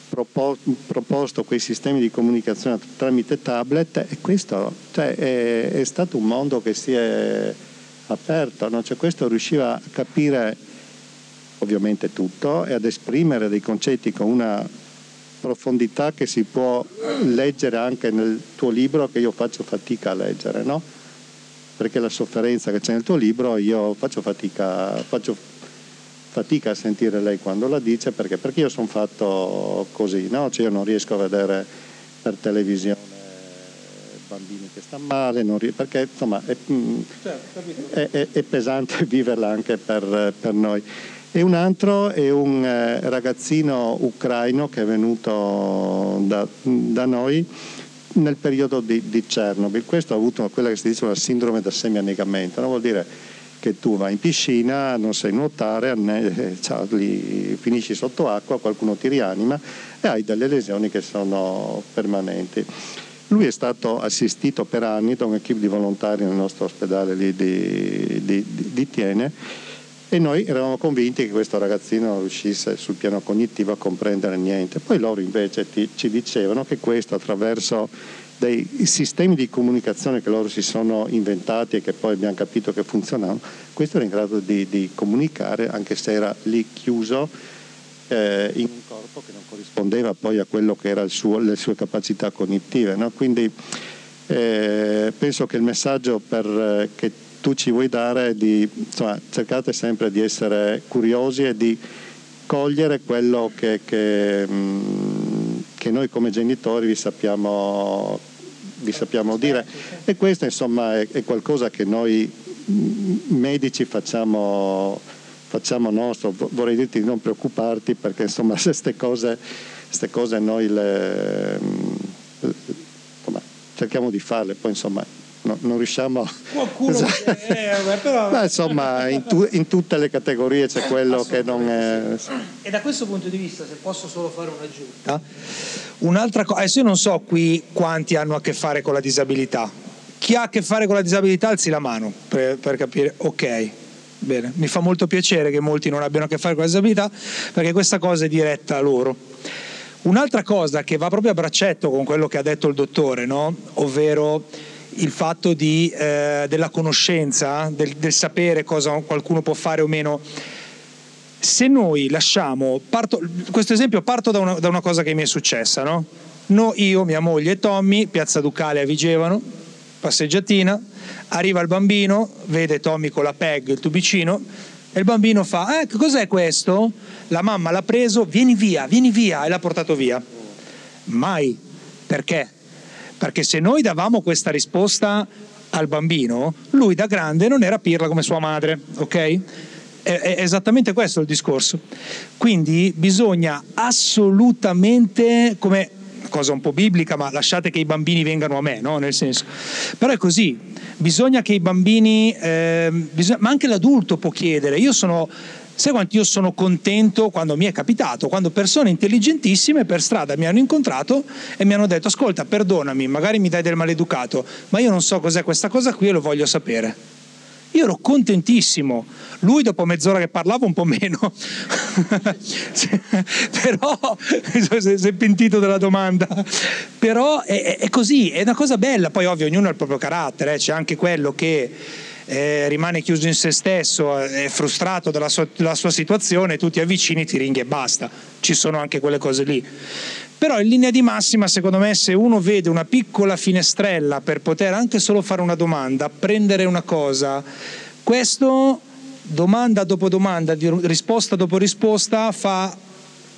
proposto quei sistemi di comunicazione tramite tablet e questo cioè, è, è, stato un mondo che si è aperto, no? cioè questo riusciva a capire ovviamente tutto e ad esprimere dei concetti con una profondità che si può leggere anche nel tuo libro che io faccio fatica a leggere, no? Perché la sofferenza che c'è nel tuo libro io faccio fatica, faccio fatica a sentire lei quando la dice perché, perché io sono fatto così, no? Cioè io non riesco a vedere per televisione bambini che stanno male, riesco, perché insomma è, mm, certo, è, è, è, pesante viverla anche per, per noi e un altro è un eh, ragazzino ucraino che è venuto da, da noi nel periodo di, di, Chernobyl. Questo ha avuto quella che si dice una sindrome da semiannegamento, no? vuol dire che tu vai in piscina, non sai nuotare, eh, cioè, finisci sotto acqua, qualcuno ti rianima e hai delle lesioni che sono permanenti. Lui è stato assistito per anni da un'equipe di volontari nel nostro ospedale di, di, di Tiene e noi eravamo convinti che questo ragazzino non riuscisse sul piano cognitivo a comprendere niente. Poi loro invece ti, ci dicevano che questo attraverso dei sistemi di comunicazione che loro si sono inventati e che poi abbiamo capito che funzionavano, questo era in grado di, di comunicare anche se era lì chiuso eh, in un corpo che non corrispondeva poi a quello che erano le sue capacità cognitive. No? Quindi eh, penso che il messaggio per, eh, che tu ci vuoi dare di, insomma, cercate sempre di essere curiosi e di cogliere quello che, che, mm, che noi come genitori vi sappiamo, vi sappiamo, dire. E questo insomma è, è qualcosa che noi mm, medici facciamo, facciamo nostro, vorrei dirti di non preoccuparti perché insomma se queste cose, cose, noi le, mm, insomma, cerchiamo di farle, poi insomma no, non riusciamo qualcuno esatto. eh, però... Beh, insomma in, tu, in, tutte le categorie c'è quello che non è e da questo punto di vista se posso solo fare un'aggiunta un'altra cosa adesso io non so qui quanti hanno a che fare con la disabilità chi ha a che fare con la disabilità alzi la mano per, per capire ok Bene, mi fa molto piacere che molti non abbiano a che fare con la disabilità perché questa cosa è diretta a loro. Un'altra cosa che va proprio a braccetto con quello che ha detto il dottore, no? ovvero il fatto di, eh, della conoscenza, del, del, sapere cosa qualcuno può fare o meno. Se noi lasciamo, parto, questo esempio parto da una, da una, cosa che mi è successa, no? no? Io, mia moglie e Tommy, Piazza Ducale a Vigevano, passeggiatina, arriva il bambino, vede Tommy con la PEG, il tubicino, e il bambino fa, eh, cos'è questo? La mamma l'ha preso, vieni via, vieni via, e l'ha portato via. Mai. Perché? Perché se noi davamo questa risposta al bambino, lui da grande non era pirla come sua madre, ok? È, esattamente questo il discorso. Quindi bisogna assolutamente, come cosa un po' biblica, ma lasciate che i bambini vengano a me, no? Nel senso. Però è così, bisogna che i bambini, eh, bisogna, ma anche l'adulto può chiedere. Io sono Sai quanto io sono contento quando mi è capitato, quando persone intelligentissime per strada mi hanno incontrato e mi hanno detto ascolta, perdonami, magari mi dai del maleducato, ma io non so cos'è questa cosa qui e lo voglio sapere. Io ero contentissimo, lui dopo mezz'ora che parlava un po' meno, però si è pentito della domanda, però è, è, così, è una cosa bella, poi ovvio ognuno ha il proprio carattere, eh? c'è anche quello che eh, rimane chiuso in se stesso, è frustrato dalla sua, dalla sua situazione, tu ti avvicini, ti ringhi e basta. Ci sono anche quelle cose lì. Però in linea di massima, secondo me, se uno vede una piccola finestrella per poter anche solo fare una domanda, prendere una cosa, questo domanda dopo domanda, risposta dopo risposta, fa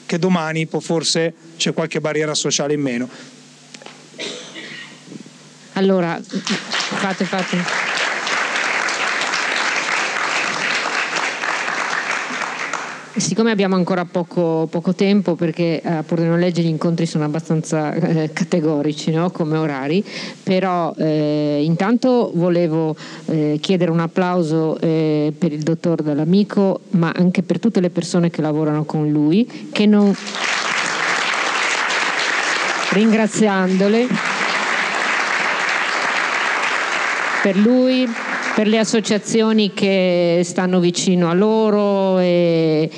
che domani forse c'è qualche barriera sociale in meno. Allora, fate, fate. Siccome abbiamo ancora poco, poco tempo, perché a Pordenone Legge gli incontri sono abbastanza eh, categorici no? come orari, però eh, intanto volevo eh, chiedere un applauso eh, per il dottor Dall'Amico, ma anche per tutte le persone che lavorano con lui, che non... ringraziandole per lui per le associazioni che stanno vicino a loro e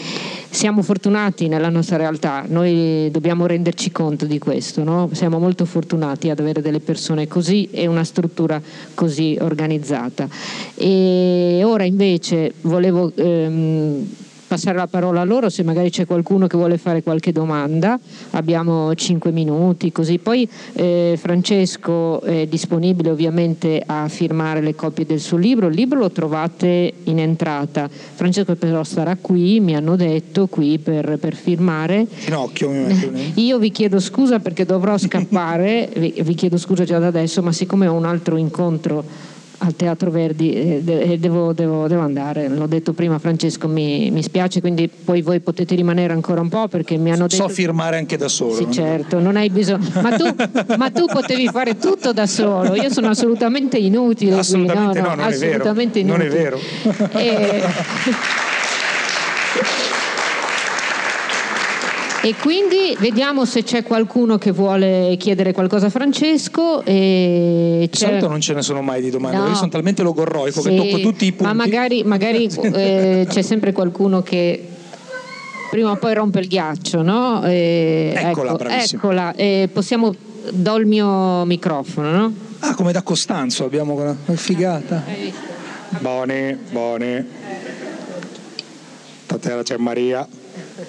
siamo fortunati nella nostra realtà, noi dobbiamo renderci conto di questo, no? siamo molto fortunati ad avere delle persone così e una struttura così organizzata. E ora invece volevo ehm, passare la parola a loro se magari c'è qualcuno che vuole fare qualche domanda. Abbiamo cinque minuti così. Poi eh, Francesco è disponibile ovviamente a firmare le copie del suo libro. Il libro lo trovate in entrata. Francesco però starà qui, mi hanno detto, qui per, per firmare. Ginocchio mi metto. Io vi chiedo scusa perché dovrò scappare, vi, vi chiedo scusa già da adesso, ma siccome ho un altro incontro al Teatro Verdi e eh, devo, devo, devo, andare, l'ho detto prima Francesco, mi, mi, spiace, quindi poi voi potete rimanere ancora un po' perché mi hanno detto... So firmare anche da solo. Sì, certo, non hai bisogno, ma tu, ma tu, potevi fare tutto da solo, io sono assolutamente inutile. Assolutamente qui. no, no, non assolutamente è vero. Non è vero. E... E quindi vediamo se c'è qualcuno che vuole chiedere qualcosa a Francesco. E di solito non ce ne sono mai di domande, no. io sono talmente logorroico sì, che tocco tutti i punti. Ma magari, magari eh, c'è sempre qualcuno che prima o poi rompe il ghiaccio, no? Eh, eccola, ecco, eccola. Eh, possiamo, do il mio microfono, no? Ah, come da Costanzo abbiamo una figata. Buoni, buoni. Stasera c'è Maria,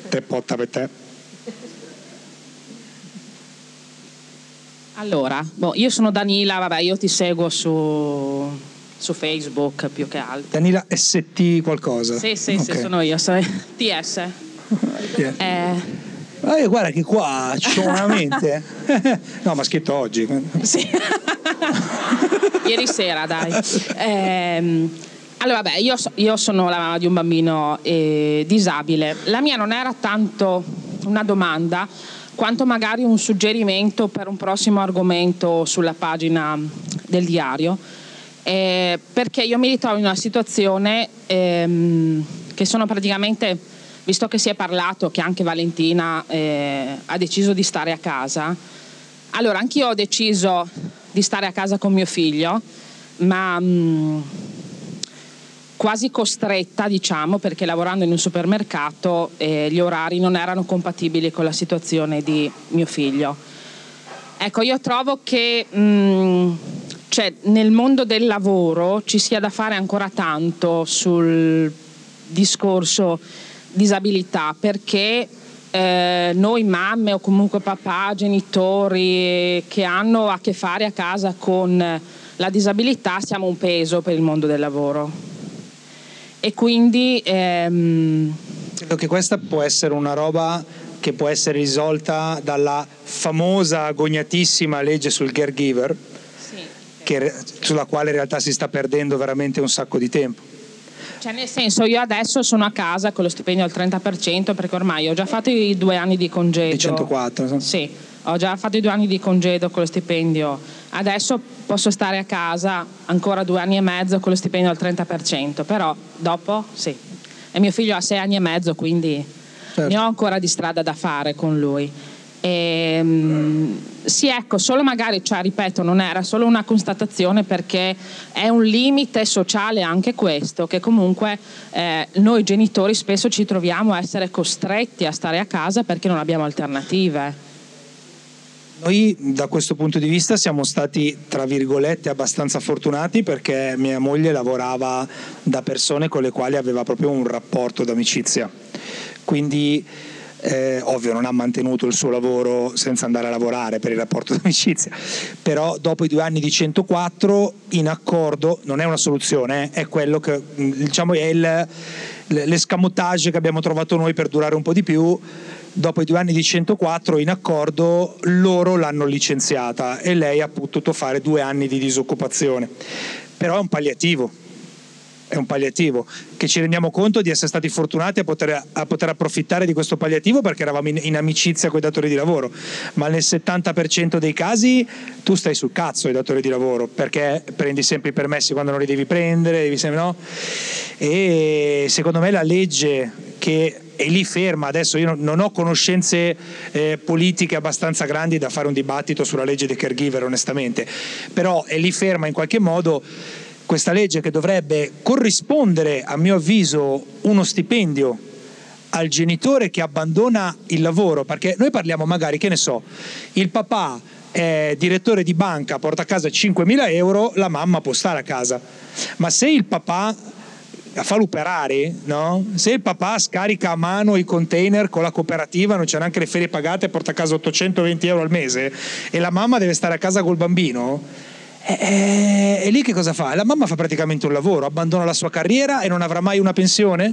te porta per te. Allora, boh, io sono Danila, vabbè, io ti seguo su, su Facebook più che altro. Danila ST qualcosa? Sì, sì, okay. sì, sono io, sono TS. yeah. eh. Ah, guarda che qua c'ho una mente. no, ma scritto oggi. Sì. Ieri sera, dai. Eh, allora, vabbè, io, io, sono la mamma di un bambino eh, disabile. La mia non era tanto una domanda, quanto magari un suggerimento per un prossimo argomento sulla pagina del diario, eh, perché io mi ritrovo in una situazione ehm, che sono praticamente, visto che si è parlato che anche Valentina eh, ha deciso di stare a casa, allora anch'io ho deciso di stare a casa con mio figlio, ma... Mh, mm, quasi costretta, diciamo, perché lavorando in un supermercato eh, gli orari non erano compatibili con la situazione di mio figlio. Ecco, io trovo che mh, mm, cioè, nel mondo del lavoro ci sia da fare ancora tanto sul discorso disabilità, perché eh, noi mamme o comunque papà, genitori che hanno a che fare a casa con la disabilità siamo un peso per il mondo del lavoro e quindi... Ehm... Credo che questa può essere una roba che può essere risolta dalla famosa agognatissima legge sul caregiver, sì, che, sulla quale in realtà si sta perdendo veramente un sacco di tempo. Cioè nel senso io adesso sono a casa con lo stipendio al 30% perché ormai ho già fatto i due anni di congedo. Di 104. Sì, ho già fatto i due anni di congedo con lo stipendio. Adesso posso stare a casa ancora due anni e mezzo con lo stipendio al 30%, però dopo sì. E mio figlio ha sei anni e mezzo, quindi certo. ne ho ancora di strada da fare con lui. E, um, sì, ecco, solo magari, cioè, ripeto, non era solo una constatazione perché è un limite sociale anche questo, che comunque eh, noi genitori spesso ci troviamo a essere costretti a stare a casa perché non abbiamo alternative. Noi da questo punto di vista siamo stati, tra virgolette, abbastanza fortunati perché mia moglie lavorava da persone con le quali aveva proprio un rapporto d'amicizia. Quindi eh, ovvio non ha mantenuto il suo lavoro senza andare a lavorare per il rapporto d'amicizia, però dopo i due anni di 104 in accordo non è una soluzione, eh, è quello che diciamo è il, l'escamotage che abbiamo trovato noi per durare un po' di più dopo i due anni di 104 in accordo loro l'hanno licenziata e lei ha potuto fare due anni di disoccupazione. Però è un palliativo, è un palliativo, che ci rendiamo conto di essere stati fortunati a poter, a poter approfittare di questo palliativo perché eravamo in, in, amicizia con i datori di lavoro, ma nel 70% dei casi tu stai sul cazzo ai datori di lavoro perché prendi sempre i permessi quando non li devi prendere, devi sempre, no? e secondo me la legge che è lì ferma. Adesso io non ho conoscenze eh, politiche abbastanza grandi da fare un dibattito sulla legge dei caregiver, onestamente, però è lì ferma in qualche modo questa legge che dovrebbe corrispondere, a mio avviso, uno stipendio al genitore che abbandona il lavoro, perché noi parliamo magari, che ne so, il papà è direttore di banca, porta a casa 5.000 euro, la mamma può stare a casa. Ma se il papà fa l'operare, no? se il papà scarica a mano i container con la cooperativa, non c'è neanche le ferie pagate, porta a casa 820 euro al mese e la mamma deve stare a casa col bambino, e, e lì che cosa fa? La mamma fa praticamente un lavoro, abbandona la sua carriera e non avrà mai una pensione?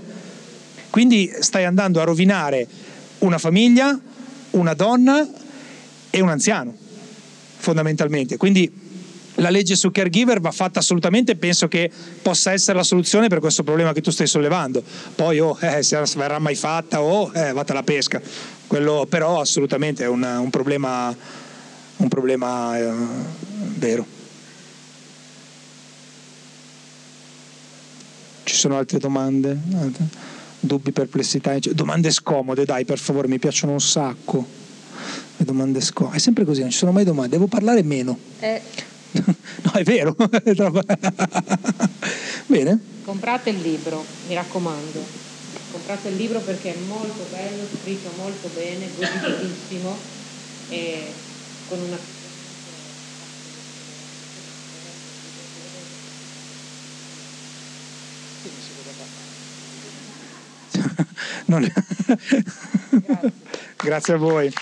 Quindi stai andando a rovinare una famiglia, una donna e un anziano, fondamentalmente. Quindi la legge su caregiver va fatta assolutamente penso che possa essere la soluzione per questo problema che tu stai sollevando. Poi oh, eh, se verrà mai fatta o oh, eh, vata alla pesca. Quello però assolutamente è un, un problema, un problema eh, vero. Ci sono altre domande? Dubbi, perplessità? Domande scomode, dai, per favore, mi piacciono un sacco. Le domande scomode. È sempre così, non ci sono mai domande, devo parlare meno. Eh. no, è vero. Bene. Comprate il libro, mi raccomando. Comprate il libro perché è molto bello, scritto molto bene, godibilissimo e con una Grazie. Grazie a voi.